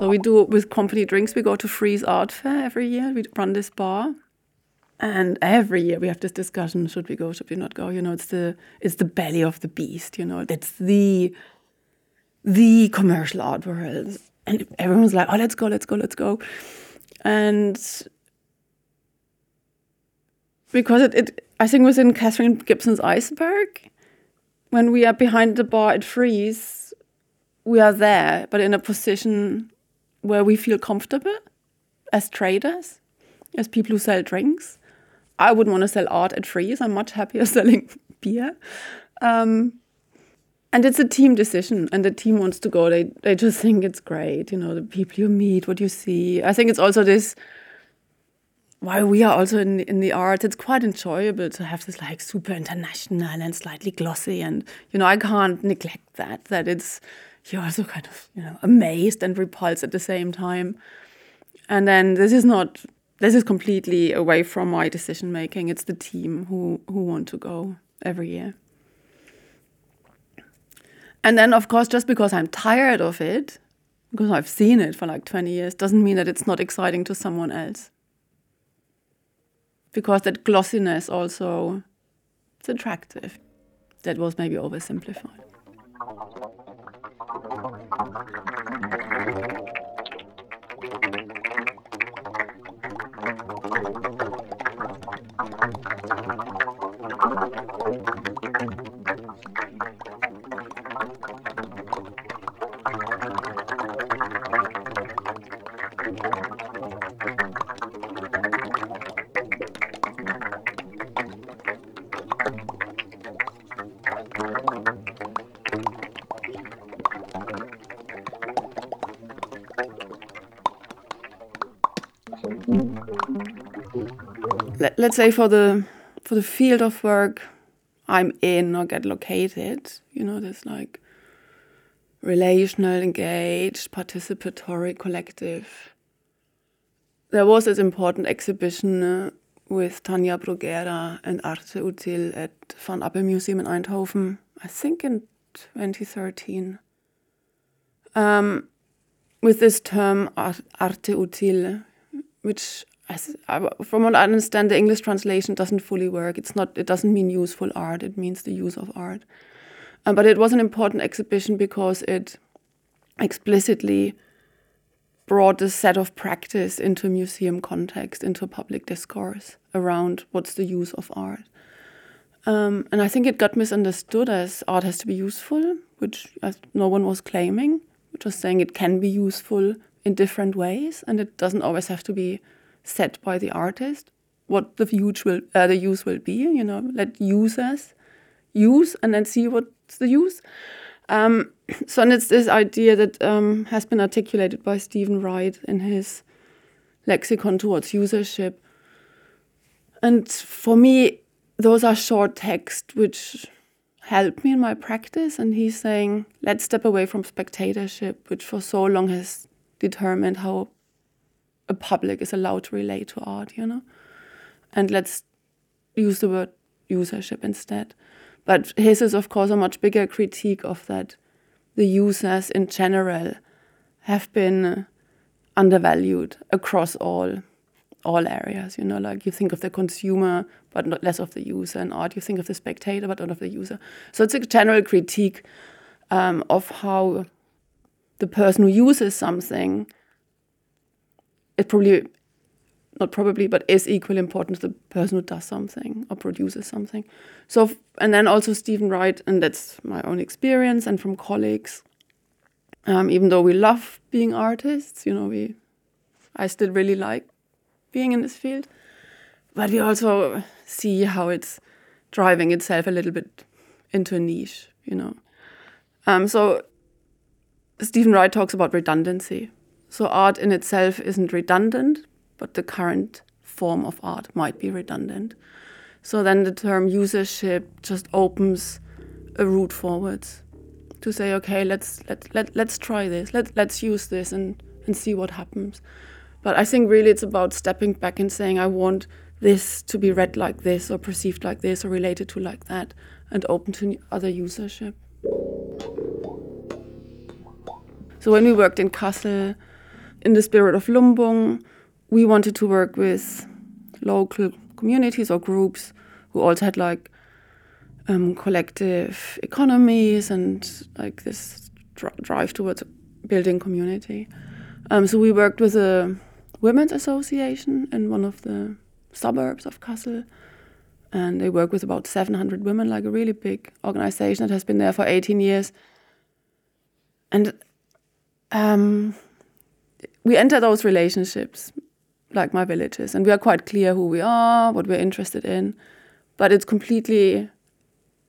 So we do with company drinks. We go to Frieze Art Fair every year. We run this bar, and every year we have this discussion: should we go? Should we not go? You know, it's the it's the belly of the beast. You know, it's the the commercial art world, and everyone's like, "Oh, let's go, let's go, let's go," and because it, it I think within Katherine Gibson's iceberg, when we are behind the bar at Frieze, we are there, but in a position where we feel comfortable as traders, as people who sell drinks. I wouldn't want to sell art at Frieze. I'm much happier selling beer. Um, and it's a team decision, and the team wants to go. They they just think it's great, you know, the people you meet, what you see. I think it's also this. While we are also in in the art, it's quite enjoyable to have this like super international and slightly glossy, and you know, I can't neglect that. That it's you're also kind of you know amazed and repulsed at the same time and then this is not this is completely away from my decision making it's the team who who want to go every year. And then of course just because i'm tired of it because i've seen it for like 20 years doesn't mean that it's not exciting to someone else. Because that glossiness also it's attractive. That was maybe oversimplified let, let's say for the for the field of work I'm in or get located, you know, there's like relational, engaged, participatory, collective. There was this important exhibition uh, with Tania Bruguera and Arte Util at Van Abbemuseum in Eindhoven, I think in 2013. Um, with this term Arte Util, which from what I understand, the English translation doesn't fully work. It's not. It doesn't mean useful art. It means the use of art. Um, but it was an important exhibition because it explicitly brought a set of practice into museum context, into public discourse around what's the use of art. Um, and I think it got misunderstood as art has to be useful, which no one was claiming, just saying it can be useful in different ways, and it doesn't always have to be set by the artist what the use will uh, the use will be. You know, let users use and then see what's the use. Um, so and it's this idea that um, has been articulated by Stephen Wright in his lexicon towards usership. And for me, those are short texts which help me in my practice. And he's saying, let's step away from spectatorship, which for so long has determined how a public is allowed to relate to art, you know? And let's use the word usership instead. But his is, of course, a much bigger critique of that. The users in general have been undervalued across all all areas. You know, like you think of the consumer, but not less of the user. In art, you think of the spectator, but not of the user. So it's a general critique um, of how the person who uses something it probably not probably, but is equally important to the person who does something or produces something. So, and then also Stephen Wright, and that's my own experience and from colleagues. Um, even though we love being artists, you know, we, I still really like being in this field, but we also see how it's driving itself a little bit into a niche, you know. Um, so Stephen Wright talks about redundancy so art in itself isn't redundant, but the current form of art might be redundant. So then the term usership just opens a route forwards to say, okay, let's let let let's try this. Let let's use this and and see what happens. But I think really it's about stepping back and saying, I want this to be read like this or perceived like this or related to like that and open to other usership. So when we worked in Kassel, in the spirit of Lumbung, we wanted to work with local communities or groups who also had like um, collective economies and like this dr drive towards building community. Um, so we worked with a women's association in one of the suburbs of Kassel, and they work with about 700 women, like a really big organization that has been there for 18 years. And um, we enter those relationships like my villages, and we are quite clear who we are, what we're interested in, but it's completely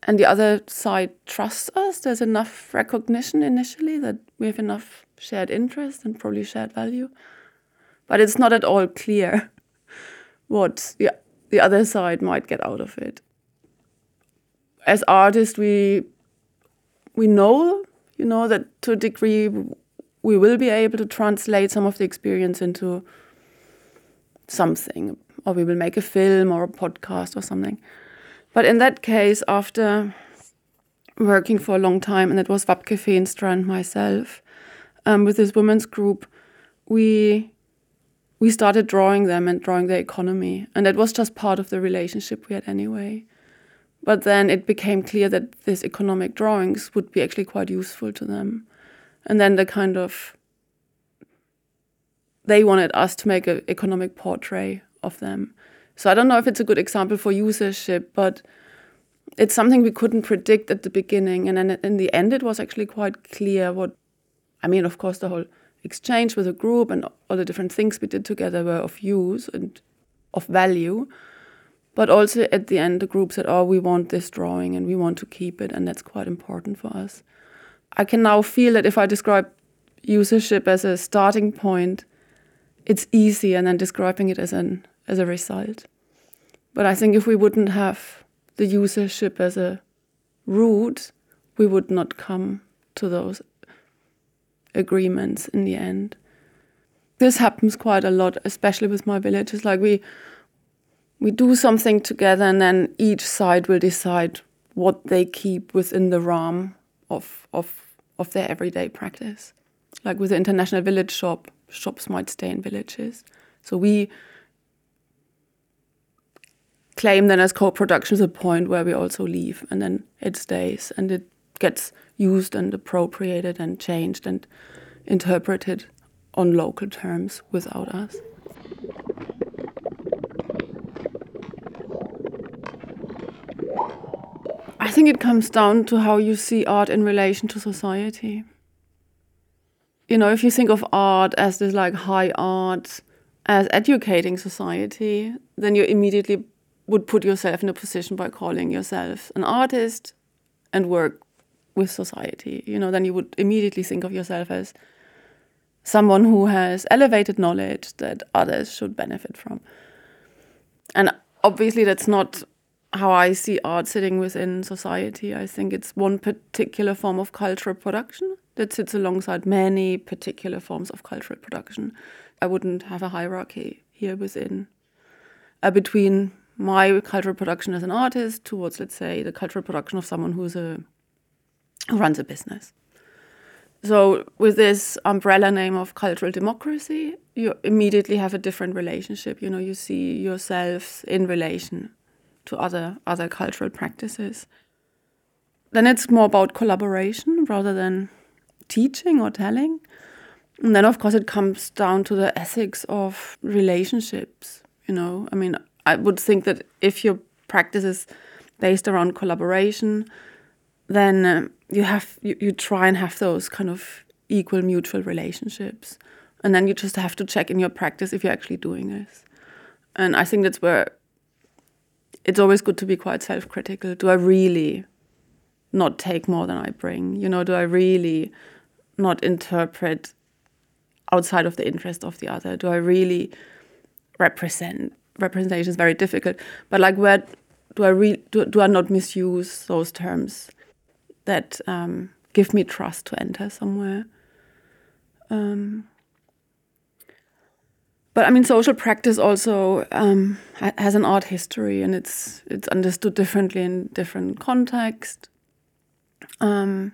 and the other side trusts us. There's enough recognition initially that we have enough shared interest and probably shared value. But it's not at all clear what the, the other side might get out of it. As artists, we we know, you know, that to a degree we will be able to translate some of the experience into something, or we will make a film or a podcast or something. But in that case, after working for a long time, and it was Wapke Feenstra and myself, um, with this women's group, we we started drawing them and drawing their economy, and that was just part of the relationship we had anyway. But then it became clear that these economic drawings would be actually quite useful to them, and then the kind of they wanted us to make an economic portrait of them so I don't know if it's a good example for usership, but it's something we couldn't predict at the beginning. And then in the end, it was actually quite clear what, I mean, of course, the whole exchange with a group and all the different things we did together were of use and of value. But also at the end, the group said, oh, we want this drawing and we want to keep it. And that's quite important for us. I can now feel that if I describe usership as a starting point, it's easy. And then describing it as an as a result. But I think if we wouldn't have the usership as a root, we would not come to those agreements in the end. This happens quite a lot, especially with my villages. Like we we do something together and then each side will decide what they keep within the realm of of of their everyday practice. Like with the international village shop, shops might stay in villages. So we claim then as co-production a point where we also leave and then it stays and it gets used and appropriated and changed and interpreted on local terms without us. I think it comes down to how you see art in relation to society. You know, if you think of art as this like high art, as educating society, then you immediately would put yourself in a position by calling yourself an artist and work with society. You know, then you would immediately think of yourself as someone who has elevated knowledge that others should benefit from. And obviously, that's not how I see art sitting within society. I think it's one particular form of cultural production that sits alongside many particular forms of cultural production. I wouldn't have a hierarchy here within uh, between my cultural production as an artist towards, let's say, the cultural production of someone who's a who runs a business. So with this umbrella name of cultural democracy, you immediately have a different relationship. You know, you see yourselves in relation to other other cultural practices. Then it's more about collaboration rather than teaching or telling. And then of course it comes down to the ethics of relationships. You know, I mean, I would think that if your practice is based around collaboration, then uh, you have you, you try and have those kind of equal mutual relationships, and then you just have to check in your practice if you're actually doing this. And I think that's where it's always good to be quite self-critical. Do I really not take more than I bring? You know, do I really not interpret outside of the interest of the other? Do I really represent representation is very difficult. But like, where do I re- do, do I not misuse those terms that um, give me trust to enter somewhere. Um, but I mean, social practice also um, has an art history, and it's it's understood differently in different contexts. Um,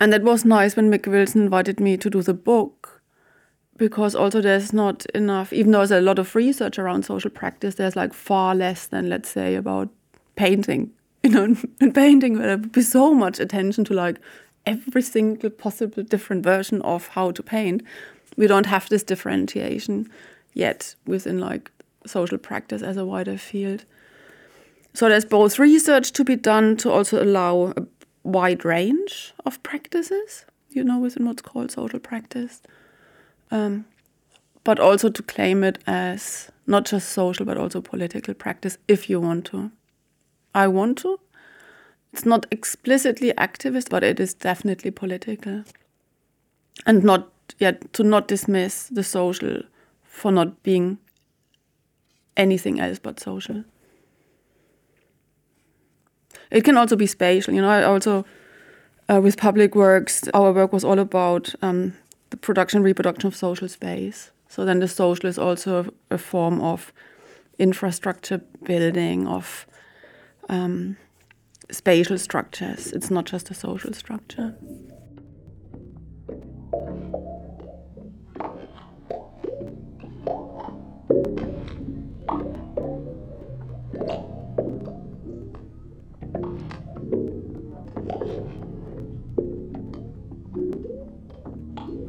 and that was nice when Mick Wilson invited me to do the book, because also there's not enough. Even though there's a lot of research around social practice, there's like far less than let's say about painting. You know, in painting there would be so much attention to like every single possible different version of how to paint we don't have this differentiation yet within like social practice as a wider field. So there's both research to be done to also allow a wide range of practices, you know, within what's called social practice, um, but also to claim it as not just social but also political practice if you want to. I want to. It's not explicitly activist, but it is definitely political. And not yet to not dismiss the social for not being anything else but social. It can also be spatial. You know, I also uh, with public works, our work was all about um, the production, reproduction of social space. So then the social is also a, form of infrastructure building of um, spatial structures. It's not just a social structure.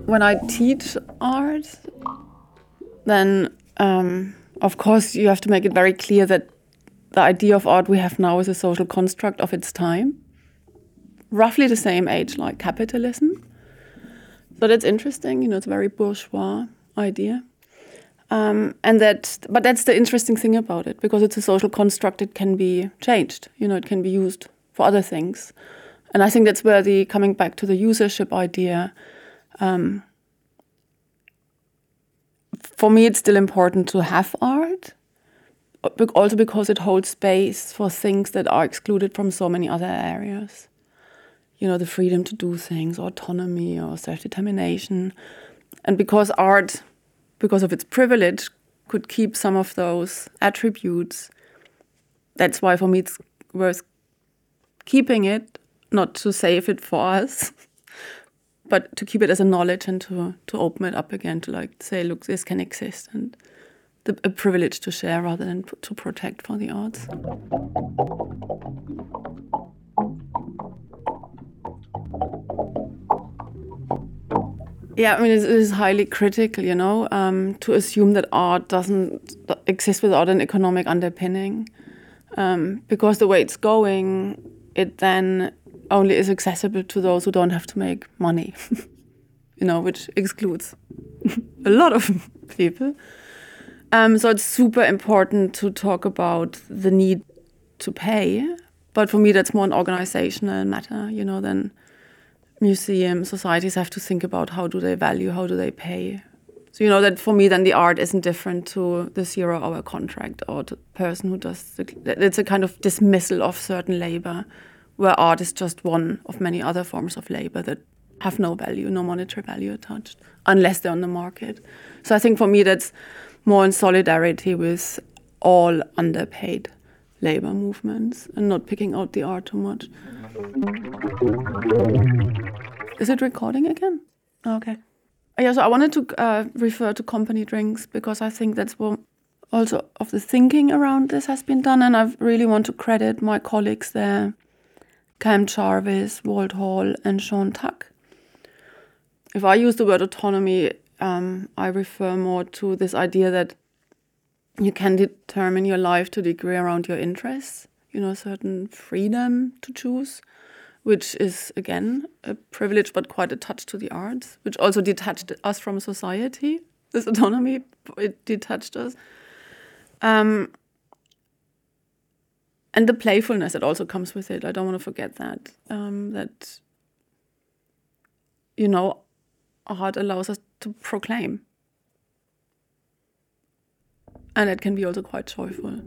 When I teach art, then um, of course you have to make it very clear that the idea of art we have now is a social construct of its time, roughly the same age like capitalism. So that's interesting. You know, it's a very bourgeois idea. Um, and that, but that's the interesting thing about it because it's a social construct. It can be changed. You know, it can be used for other things. And I think that's where the coming back to the usership idea um, for me, it's still important to have art, also because it holds space for things that are excluded from so many other areas. You know, the freedom to do things, autonomy, or self determination. And because art, because of its privilege, could keep some of those attributes, that's why for me it's worth keeping it, not to save it for us. but to keep it as a knowledge and to to open it up again to like say look this can exist and the, a privilege to share rather than to protect for the arts. Yeah i mean it is highly critical you know um, to assume that art doesn't exist without an economic underpinning. Um, because the way it's going it then only is accessible to those who don't have to make money, you know, which excludes a lot of people. Um, so it's super important to talk about the need to pay. But for me, that's more an organizational matter, you know, than museums, societies have to think about how do they value, how do they pay. So, you know, that for me, then the art isn't different to the zero hour contract or the person who does the, it's a kind of dismissal of certain labor where art is just one of many other forms of labor that have no value, no monetary value attached, unless they're on the market. So I think for me, that's more in solidarity with all underpaid labor movements and not picking out the art too much. Is it recording again? Okay. Yeah, so I wanted to uh, refer to company drinks because I think that's what also of the thinking around this has been done, and I really want to credit my colleagues there Cam Jarvis, Walt Hall, and Sean Tuck. If I use the word autonomy, um, I refer more to this idea that you can determine your life to degree around your interests, you know, a certain freedom to choose, which is again a privilege but quite attached to the arts, which also detached us from society. This autonomy, it detached us. Um, and the playfulness that also comes with it. I don't want to forget that. Um, that you know, art allows us to proclaim, and it can be also quite joyful.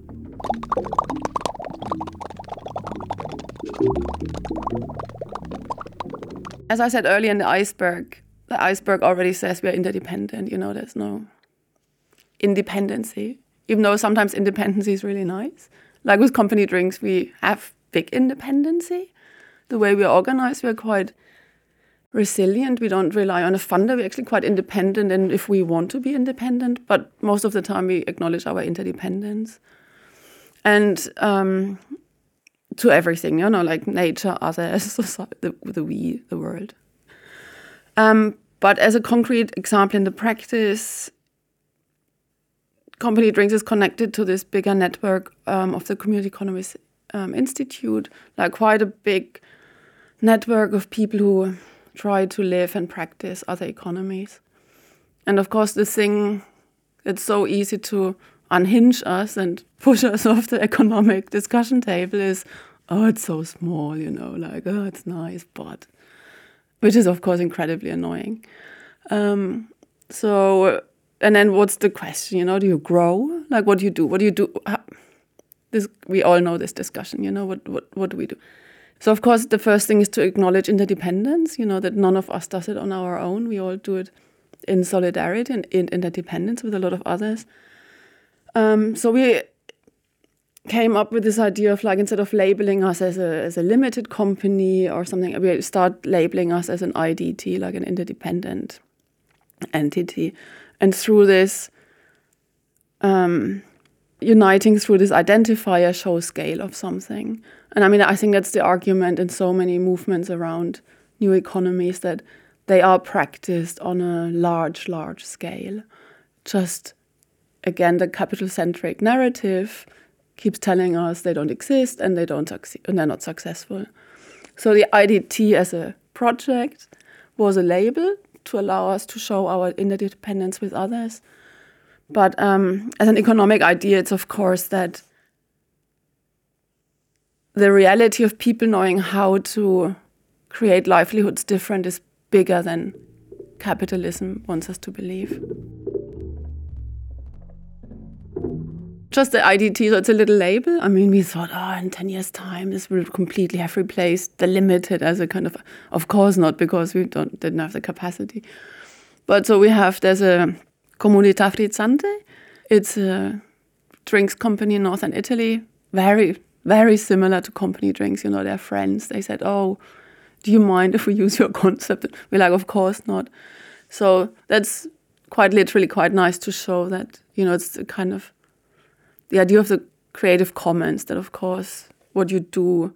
As I said earlier in the iceberg, the iceberg already says we are interdependent. You know, there's no independency, even though sometimes independency is really nice. Like with company drinks, we have big independency. The way we are organized, we are quite resilient. We don't rely on a funder. We're actually quite independent, and if we want to be independent, but most of the time we acknowledge our interdependence. And um, to everything, you know, like nature, others, society, the, the we, the world. Um, but as a concrete example in the practice, Company Drinks is connected to this bigger network um, of the Community Economies um, Institute, like quite a big network of people who try to live and practice other economies. And of course, the thing that's so easy to unhinge us and push us off the economic discussion table is, oh, it's so small, you know, like, oh, it's nice, but, which is, of course, incredibly annoying. Um, so, and then what's the question, you know, do you grow? Like, what do you do? What do you do? This, we all know this discussion, you know, what, what, what do we do? So, of course, the first thing is to acknowledge interdependence, you know, that none of us does it on our own. We all do it in solidarity and in interdependence with a lot of others. Um, so we came up with this idea of like instead of labeling us as a as a limited company or something, we start labeling us as an IDT, like an interdependent entity, and through this. Um, uniting through this identifier show scale of something. And I mean, I think that's the argument in so many movements around new economies that they are practiced on a large, large scale. Just again, the capital centric narrative keeps telling us they don't exist and they don't succeed and they're not successful. So the IDT as a project was a label to allow us to show our interdependence with others. But um, as an economic idea, it's of course that the reality of people knowing how to create livelihoods different is bigger than capitalism wants us to believe. Just the IDT, so it's a little label. I mean, we thought, oh, in 10 years' time, this will completely have replaced the limited as a kind of, of course not, because we don't, didn't have the capacity. But so we have, there's a Comunità Frizzante. It's a drinks company in northern Italy, very, very similar to company drinks. You know, they're friends. They said, oh, do you mind if we use your concept? We're like, of course not. So that's quite literally quite nice to show that, you know, it's a kind of the idea of the creative commons that of course what you do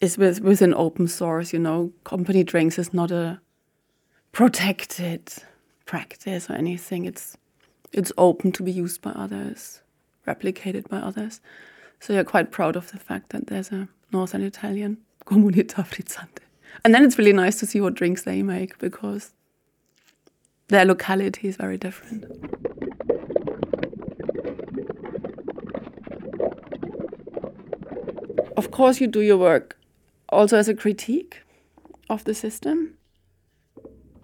is with within open source, you know, company drinks is not a protected practice or anything. It's it's open to be used by others, replicated by others. So you're quite proud of the fact that there's a Northern Italian Comunità Frizzante. And then it's really nice to see what drinks they make because their locality is very different. Of course, you do your work also as a critique of the system.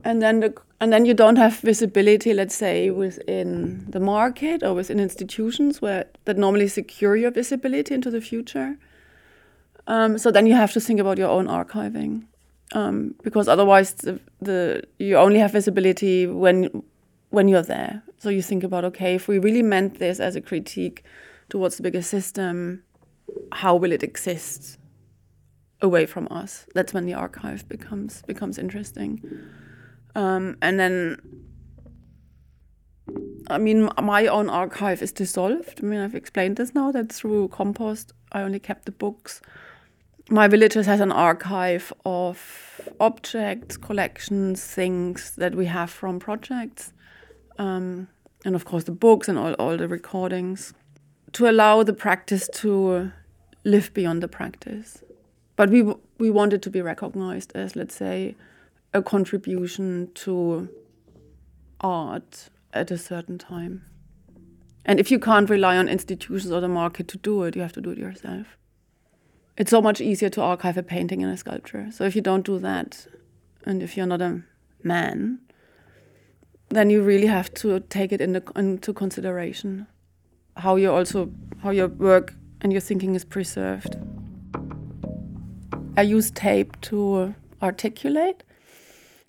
And then the and then you don't have visibility, let's say, within the market or within institutions where that normally secure your visibility into the future. Um, so then you have to think about your own archiving, um, because otherwise the, the you only have visibility when when you're there. So you think about okay, if we really meant this as a critique towards the bigger system, how will it exist away from us? That's when the archive becomes becomes interesting. Um, and then, I mean, my own archive is dissolved. I mean, I've explained this now that through compost, I only kept the books. My village has an archive of objects, collections, things that we have from projects. Um, and of course, the books and all, all the recordings to allow the practice to live beyond the practice. But we, we wanted to be recognized as, let's say, a contribution to art at a certain time. And if you can't rely on institutions or the market to do it, you have to do it yourself. It's so much easier to archive a painting and a sculpture. So if you don't do that, and if you're not a man, then you really have to take it into, into consideration how you also how your work and your thinking is preserved. I use tape to articulate.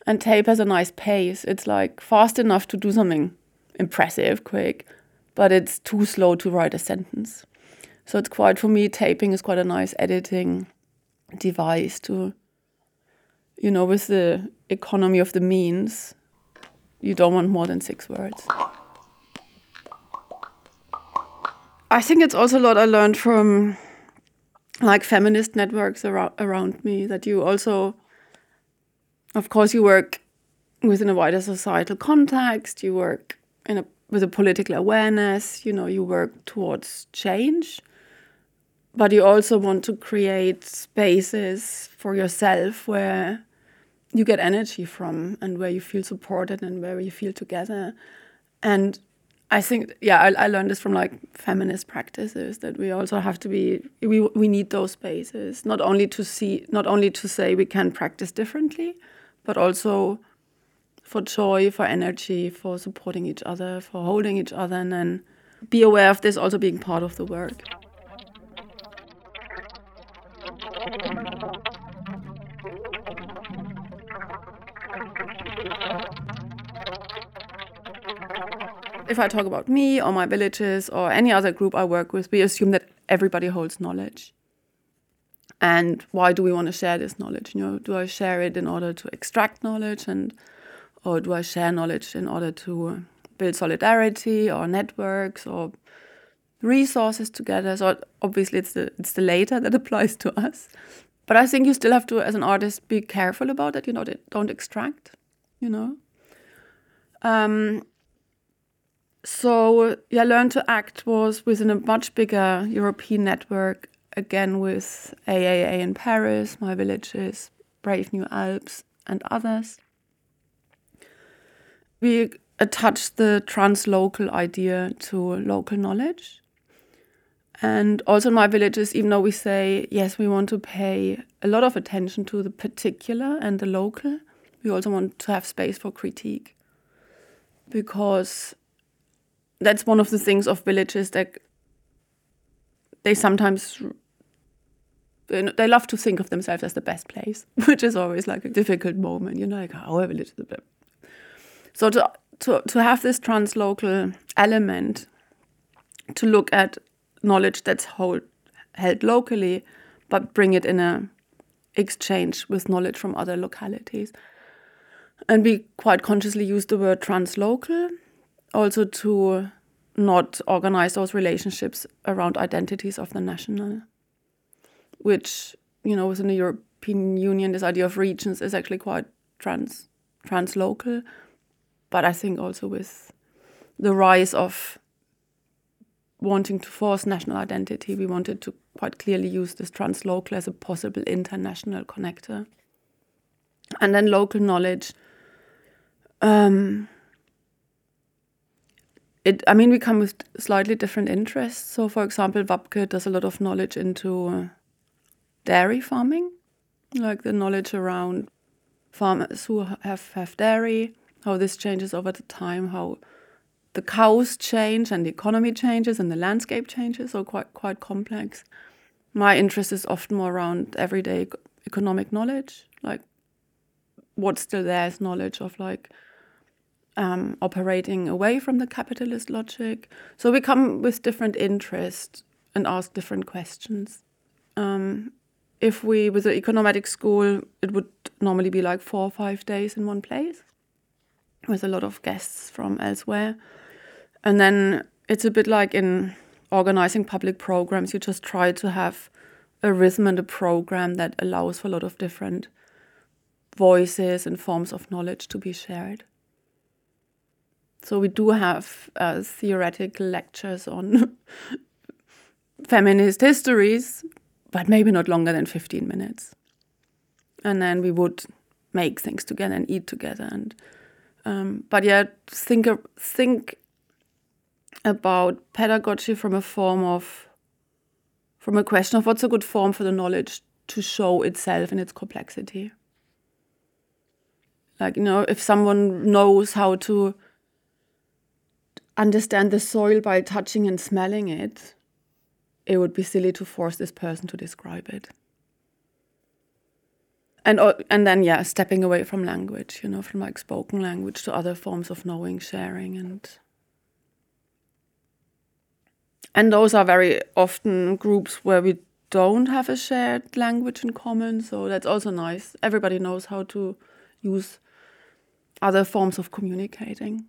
And tape has a nice pace. It's like fast enough to do something impressive, quick, but it's too slow to write a sentence. So it's quite, for me, taping is quite a nice editing device to, you know, with the economy of the means, you don't want more than six words. I think it's also a lot I learned from like feminist networks around, me that you also, of course, you work within a wider societal context, you work in a, with a political awareness, you know, you work towards change, but you also want to create spaces for yourself where you get energy from and where you feel supported and where you feel together. And I think, yeah, I, I learned this from like feminist practices that we also have to be, we, we need those spaces, not only to see, not only to say we can practice differently, but also for joy, for energy, for supporting each other, for holding each other, and then be aware of this also being part of the work. If I talk about me or my villages or any other group I work with, we assume that everybody holds knowledge. And why do we want to share this knowledge? You know, do I share it in order to extract knowledge and or do I share knowledge in order to build solidarity or networks or resources together? So obviously it's the it's the later that applies to us. But I think you still have to, as an artist, be careful about it. You know, don't extract. You know. Um, so yeah, Learn to Act was within a much bigger European network, again with AAA in Paris, My Villages, Brave New Alps, and others. We attached the translocal idea to local knowledge. And also in My Villages, even though we say, yes, we want to pay a lot of attention to the particular and the local, we also want to have space for critique. Because that's one of the things of villages that they sometimes they love to think of themselves as the best place, which is always like a difficult moment. You know, like oh, our village is the best. So to to to have this translocal element, to look at knowledge that's hold, held locally, but bring it in a exchange with knowledge from other localities. And we quite consciously use the word translocal also to not organize those relationships around identities of the national, which, you know, within the European Union, this idea of regions is actually quite trans translocal. But I think also with the rise of wanting to force national identity, we wanted to quite clearly use this translocal as a possible international connector. And then local knowledge. Um, it, I mean, we come with slightly different interests. So, for example, Wapke does a lot of knowledge into uh, dairy farming, like the knowledge around farmers who have, have dairy, how this changes over the time, how the cows change and the economy changes and the landscape changes, so quite quite complex. My interest is often more around everyday economic knowledge, like what's still there is knowledge of like um, operating away from the capitalist logic. So we come with different interests and ask different questions. Um, if we, with the econometric school, it would normally be like four or five days in one place with a lot of guests from elsewhere. And then it's a bit like in organizing public programs, you just try to have a rhythm and a program that allows for a lot of different voices and forms of knowledge to be shared. So we do have uh, theoretical lectures on feminist histories, but maybe not longer than 15 minutes. And then we would make things together and eat together. And um, but yeah, think think about pedagogy from a form of from a question of what's a good form for the knowledge to show itself in its complexity. Like you know, if someone knows how to understand the soil by touching and smelling it, it would be silly to force this person to describe it. and uh, and then yeah, stepping away from language, you know, from like spoken language to other forms of knowing, sharing, and and those are very often groups where we don't have a shared language in common. So that's also nice. Everybody knows how to use other forms of communicating.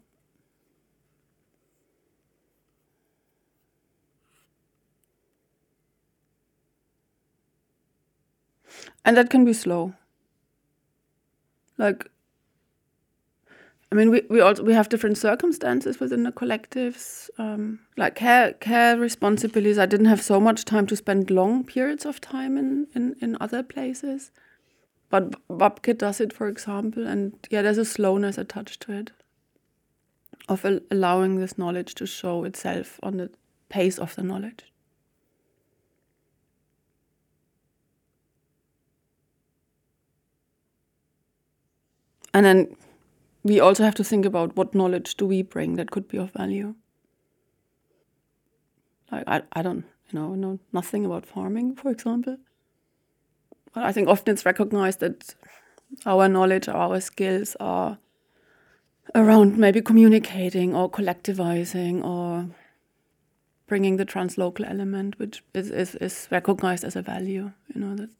And that can be slow. Like I mean, we, we also we have different circumstances within the collectives. Um, like care care responsibilities, I didn't have so much time to spend long periods of time in in, in other places, but Wapke does it, for example, and yeah, there's a slowness attached to it, of al allowing this knowledge to show itself on the pace of the knowledge. And then we also have to think about what knowledge do we bring that could be of value. Like I, I don't you know know nothing about farming, for example. But I think often it's recognized that our knowledge or our skills are around maybe communicating or collectivizing or bringing the translocal element, which is, is, is recognized as a value. You know that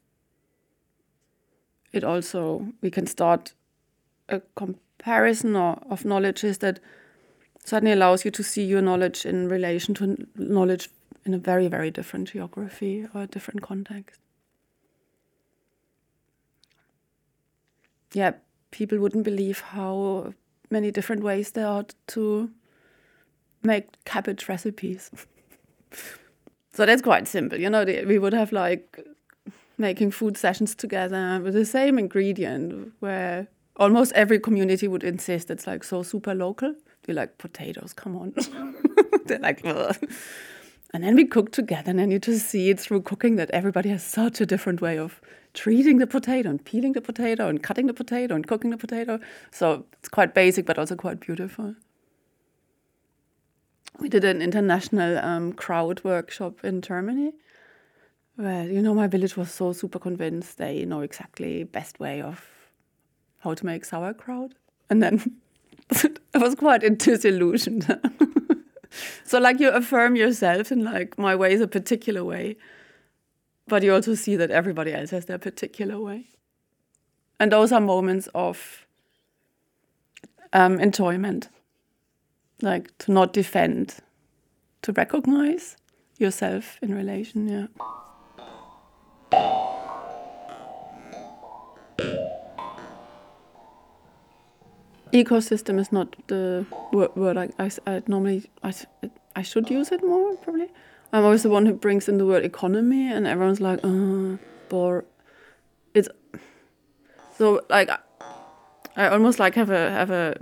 it also we can start a comparison of knowledge is that certainly allows you to see your knowledge in relation to knowledge in a very, very different geography or a different context. Yeah, people wouldn't believe how many different ways there are to make cabbage recipes. so that's quite simple. You know, we would have like making food sessions together with the same ingredient where almost every community would insist it's like so super local. They're like potatoes, come on. They're like, Ugh. and then we cook together, and then you just see it through cooking that everybody has such a different way of treating the potato and peeling the potato and cutting the potato and cooking the potato. So it's quite basic, but also quite beautiful. We did an international um, kraut workshop in Germany. Where, you know, my village was so super convinced they know exactly best way of how to make sauerkraut. And then I was quite disillusioned. so like you affirm yourself in like my way is a particular way, but you also see that everybody else has their particular way. And those are moments of um, enjoyment, like to not defend, to recognize yourself in relation, yeah. Ecosystem is not the word I, I, I normally I, I should use it more probably. I'm always the one who brings in the word economy, and everyone's like, uh, bore. It's so like I almost like have a have a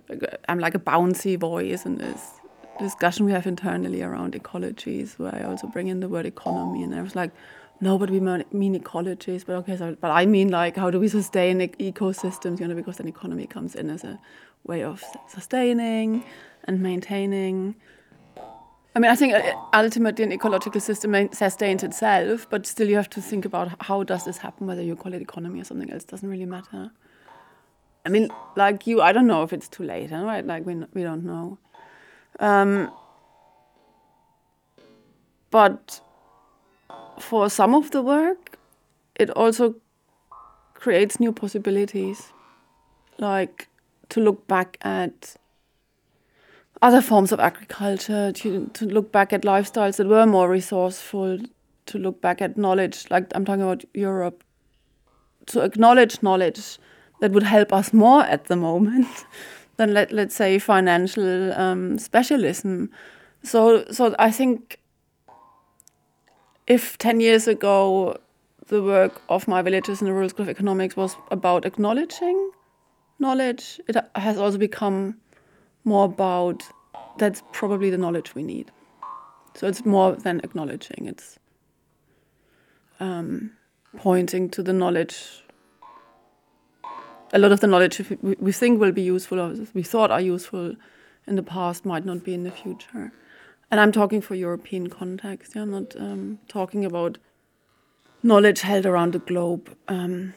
I'm like a bouncy voice in this discussion we have internally around ecologies, where I also bring in the word economy, and I was like, no, but we mean ecologies, but okay, so but I mean like how do we sustain ecosystems, you know, because then economy comes in as a way of sustaining and maintaining. I mean, I think uh, ultimately an ecological system sustains itself, but still you have to think about how does this happen, whether you call it economy or something else, doesn't really matter. I mean, like you, I don't know if it's too late, right? Like we, we don't know. Um, but for some of the work, it also creates new possibilities. Like to look back at other forms of agriculture, to, to look back at lifestyles that were more resourceful, to look back at knowledge, like I'm talking about Europe, to acknowledge knowledge that would help us more at the moment than let let's say financial um, specialism. So so I think if ten years ago the work of my villages in the Rural School of Economics was about acknowledging knowledge, it has also become more about that's probably the knowledge we need. So it's more than acknowledging, it's um, pointing to the knowledge. A lot of the knowledge we think will be useful, or we thought are useful in the past, might not be in the future. And I'm talking for European context. Yeah? I'm not um, talking about knowledge held around the globe. Um,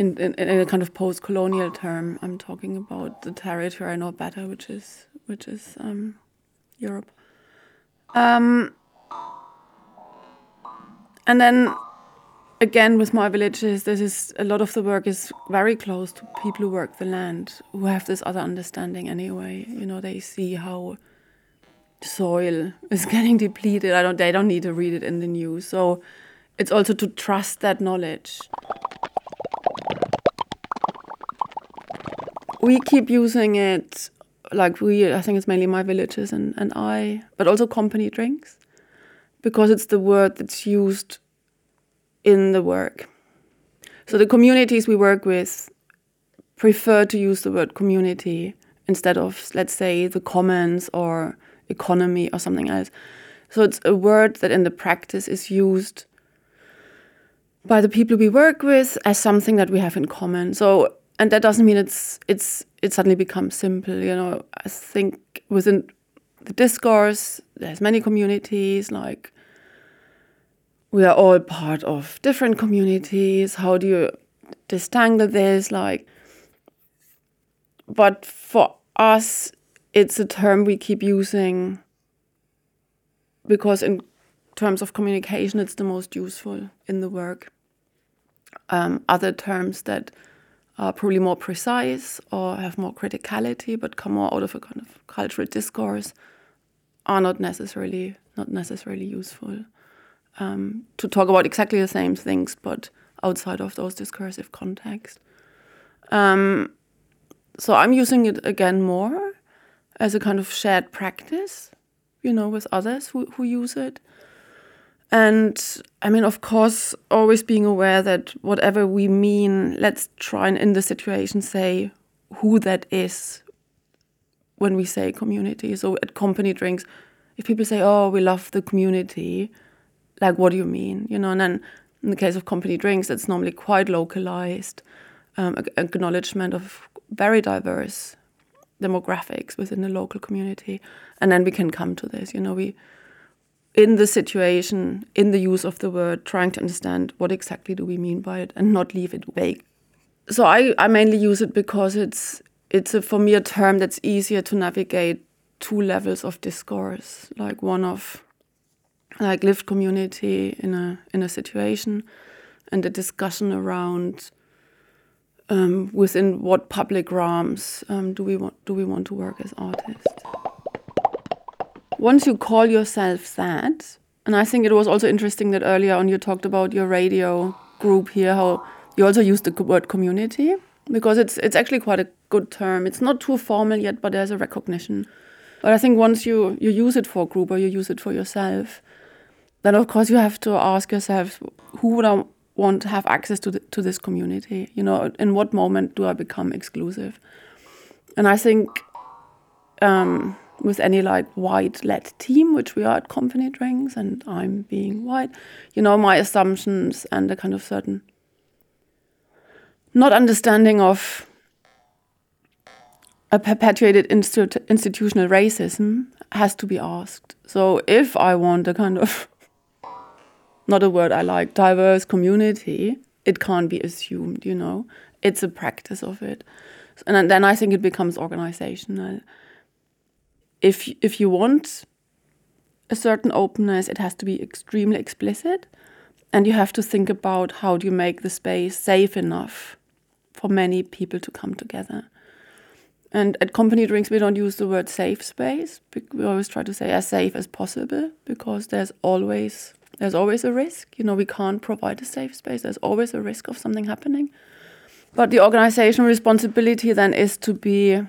in, in, in a kind of post-colonial term, I'm talking about the territory I know better, which is which is um, Europe. Um, and then again with my villages, this is a lot of the work is very close to people who work the land, who have this other understanding anyway. You know, they see how soil is getting depleted. I don't. They don't need to read it in the news. So it's also to trust that knowledge. We keep using it, like we. I think it's mainly my villages and and I, but also company drinks, because it's the word that's used in the work. So the communities we work with prefer to use the word community instead of, let's say, the commons or economy or something else. So it's a word that in the practice is used by the people we work with as something that we have in common. So and that doesn't mean it's it's it suddenly becomes simple. You know, I think within the discourse, there's many communities like we are all part of different communities. How do you distangle this? Like, but for us, it's a term we keep using because, in terms of communication, it's the most useful in the work. Um, other terms that are probably more precise or have more criticality, but come more out of a kind of cultural discourse, are not necessarily not necessarily useful um, to talk about exactly the same things, but outside of those discursive contexts. Um, so I'm using it again more as a kind of shared practice, you know, with others who, who use it. And I mean, of course, always being aware that whatever we mean, let's try and in the situation say who that is when we say community. So at company drinks, if people say, oh, we love the community, like, what do you mean? You know, and then in the case of company drinks, it's normally quite localized, um, acknowledgement of very diverse demographics within the local community. And then we can come to this, you know, we, in the situation, in the use of the word, trying to understand what exactly do we mean by it and not leave it vague. So I, I mainly use it because it's it's a, for me a term that's easier to navigate two levels of discourse, like one of like lived community in a in a situation and a discussion around um, within what public realms um, do we want do we want to work as artists once you call yourself that and i think it was also interesting that earlier on you talked about your radio group here how you also used the word community because it's it's actually quite a good term. It's not too formal yet but there's a recognition. But i think once you you use it for a group or you use it for yourself then of course you have to ask yourself who would I want to have access to the, to this community? You know in what moment do I become exclusive? And I think um, with any like white led team which we are at company drinks and I'm being white you know my assumptions and a kind of certain not understanding of a perpetuated institu institutional racism has to be asked so if I want a kind of not a word I like, diverse community, it can't be assumed, you know. It's a practice of it. And then I think it becomes organizational. If if you want a certain openness, it has to be extremely explicit. And you have to think about how do you make the space safe enough for many people to come together. And at company drinks, we don't use the word safe space. We always try to say as safe as possible because there's always there's always a risk. You know, we can't provide a safe space. There's always a risk of something happening. But the organizational responsibility then is to be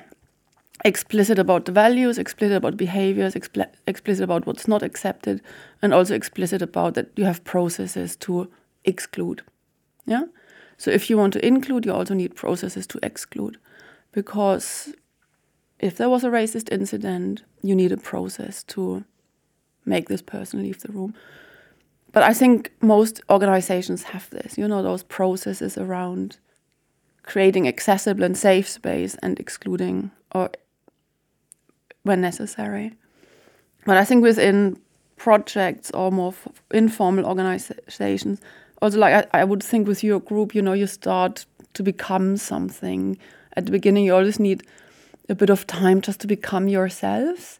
explicit about the values, explicit about behaviors, expl explicit about what's not accepted, and also explicit about that you have processes to exclude. Yeah? So if you want to include, you also need processes to exclude. Because if there was a racist incident, you need a process to make this person leave the room but I think most organizations have this, you know, those processes around creating accessible and safe space and excluding or when necessary. But I think within projects or more informal organizations, also like I, I would think with your group, you know, you start to become something. At the beginning, you always need a bit of time just to become yourselves.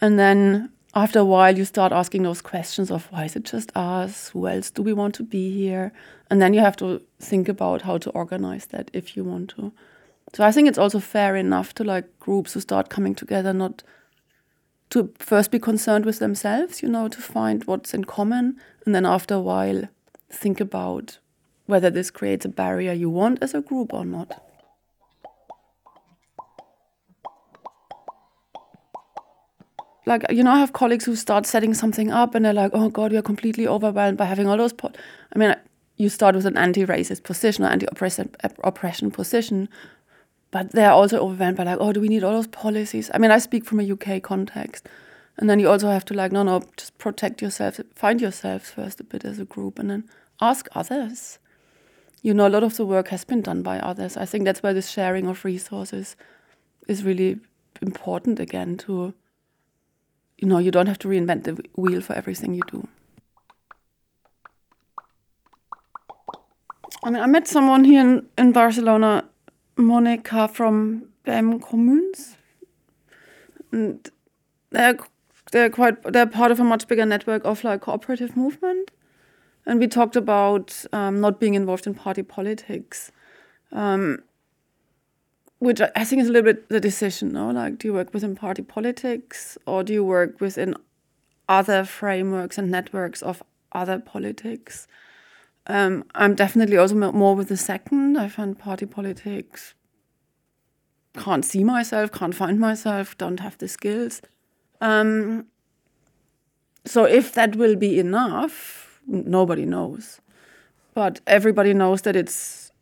And then after a while, you start asking those questions of why is it just us? Who else do we want to be here? And then you have to think about how to organize that if you want to. So I think it's also fair enough to like groups who start coming together, not to first be concerned with themselves, you know, to find what's in common, and then after a while, think about whether this creates a barrier you want as a group or not. Like, you know, I have colleagues who start setting something up and they're like, oh God, you're completely overwhelmed by having all those. Po-. I mean, you start with an anti racist position or anti oppression position, but they're also overwhelmed by like, oh, do we need all those policies? I mean, I speak from a UK context. And then you also have to like, no, no, just protect yourself, find yourselves first a bit as a group, and then ask others. You know, a lot of the work has been done by others. I think that's where this sharing of resources is really important again to, you know, you don't have to reinvent the wheel for everything you do. I mean, I met someone here in, in Barcelona Monica from BEM Communes. And they're, they're quite they're part of a much bigger network of like cooperative movement. And we talked about um, not being involved in party politics, um, which I think is a little bit the decision. No, like do you work within party politics or do you work within other frameworks and networks of other politics? Um, I'm definitely also more with the second. I find party politics can't see myself, can't find myself, don't have the skills. Um, so if that will be enough, nobody knows. But everybody knows that it's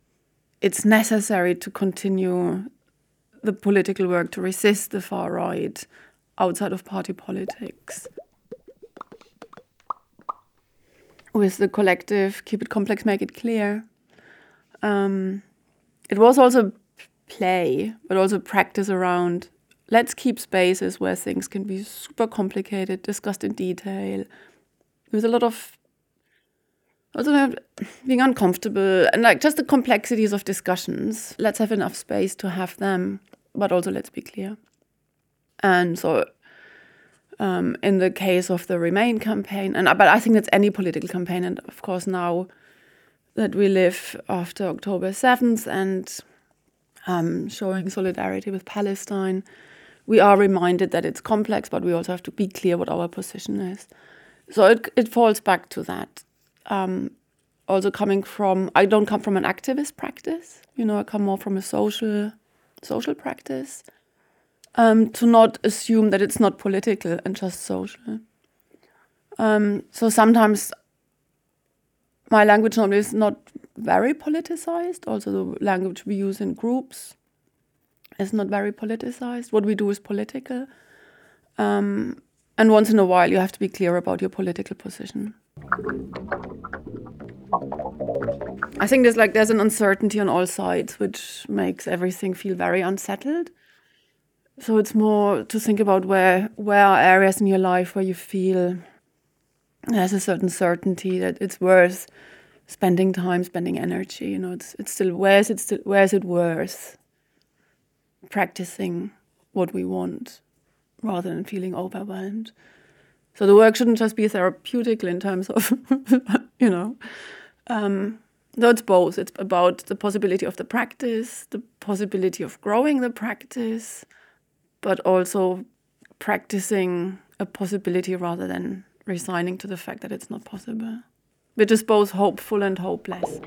it's necessary to continue the political work to resist the far right outside of party politics with the collective, keep it complex, make it clear. Um, it was also play, but also practice around let's keep spaces where things can be super complicated, discussed in detail. There's a lot of also being uncomfortable and like just the complexities of discussions. Let's have enough space to have them, but also let's be clear. And so um, in the case of the Remain campaign. And but I think that's any political campaign, and of course now that we live after October seventh and um, showing solidarity with Palestine, we are reminded that it's complex, but we also have to be clear what our position is. So it it falls back to that. Um, also coming from I don't come from an activist practice, you know, I come more from a social social practice um, to not assume that it's not political and just social. Um, so sometimes my language normally is not very politicized. Also, the language we use in groups is not very politicized. What we do is political. Um, and once in a while, you have to be clear about your political position. I think there's like there's an uncertainty on all sides, which makes everything feel very unsettled. So it's more to think about where where are areas in your life where you feel there's a certain certainty that it's worth spending time, spending energy. You know, it's it's still where is it still where is it worth practicing what we want rather than feeling overwhelmed. So the work shouldn't just be therapeutic in terms of, you know, um, no, it's both. It's about the possibility of the practice, the possibility of growing the practice, but also practicing a possibility rather than resigning to the fact that it's not possible, which is both hopeful and hopeless.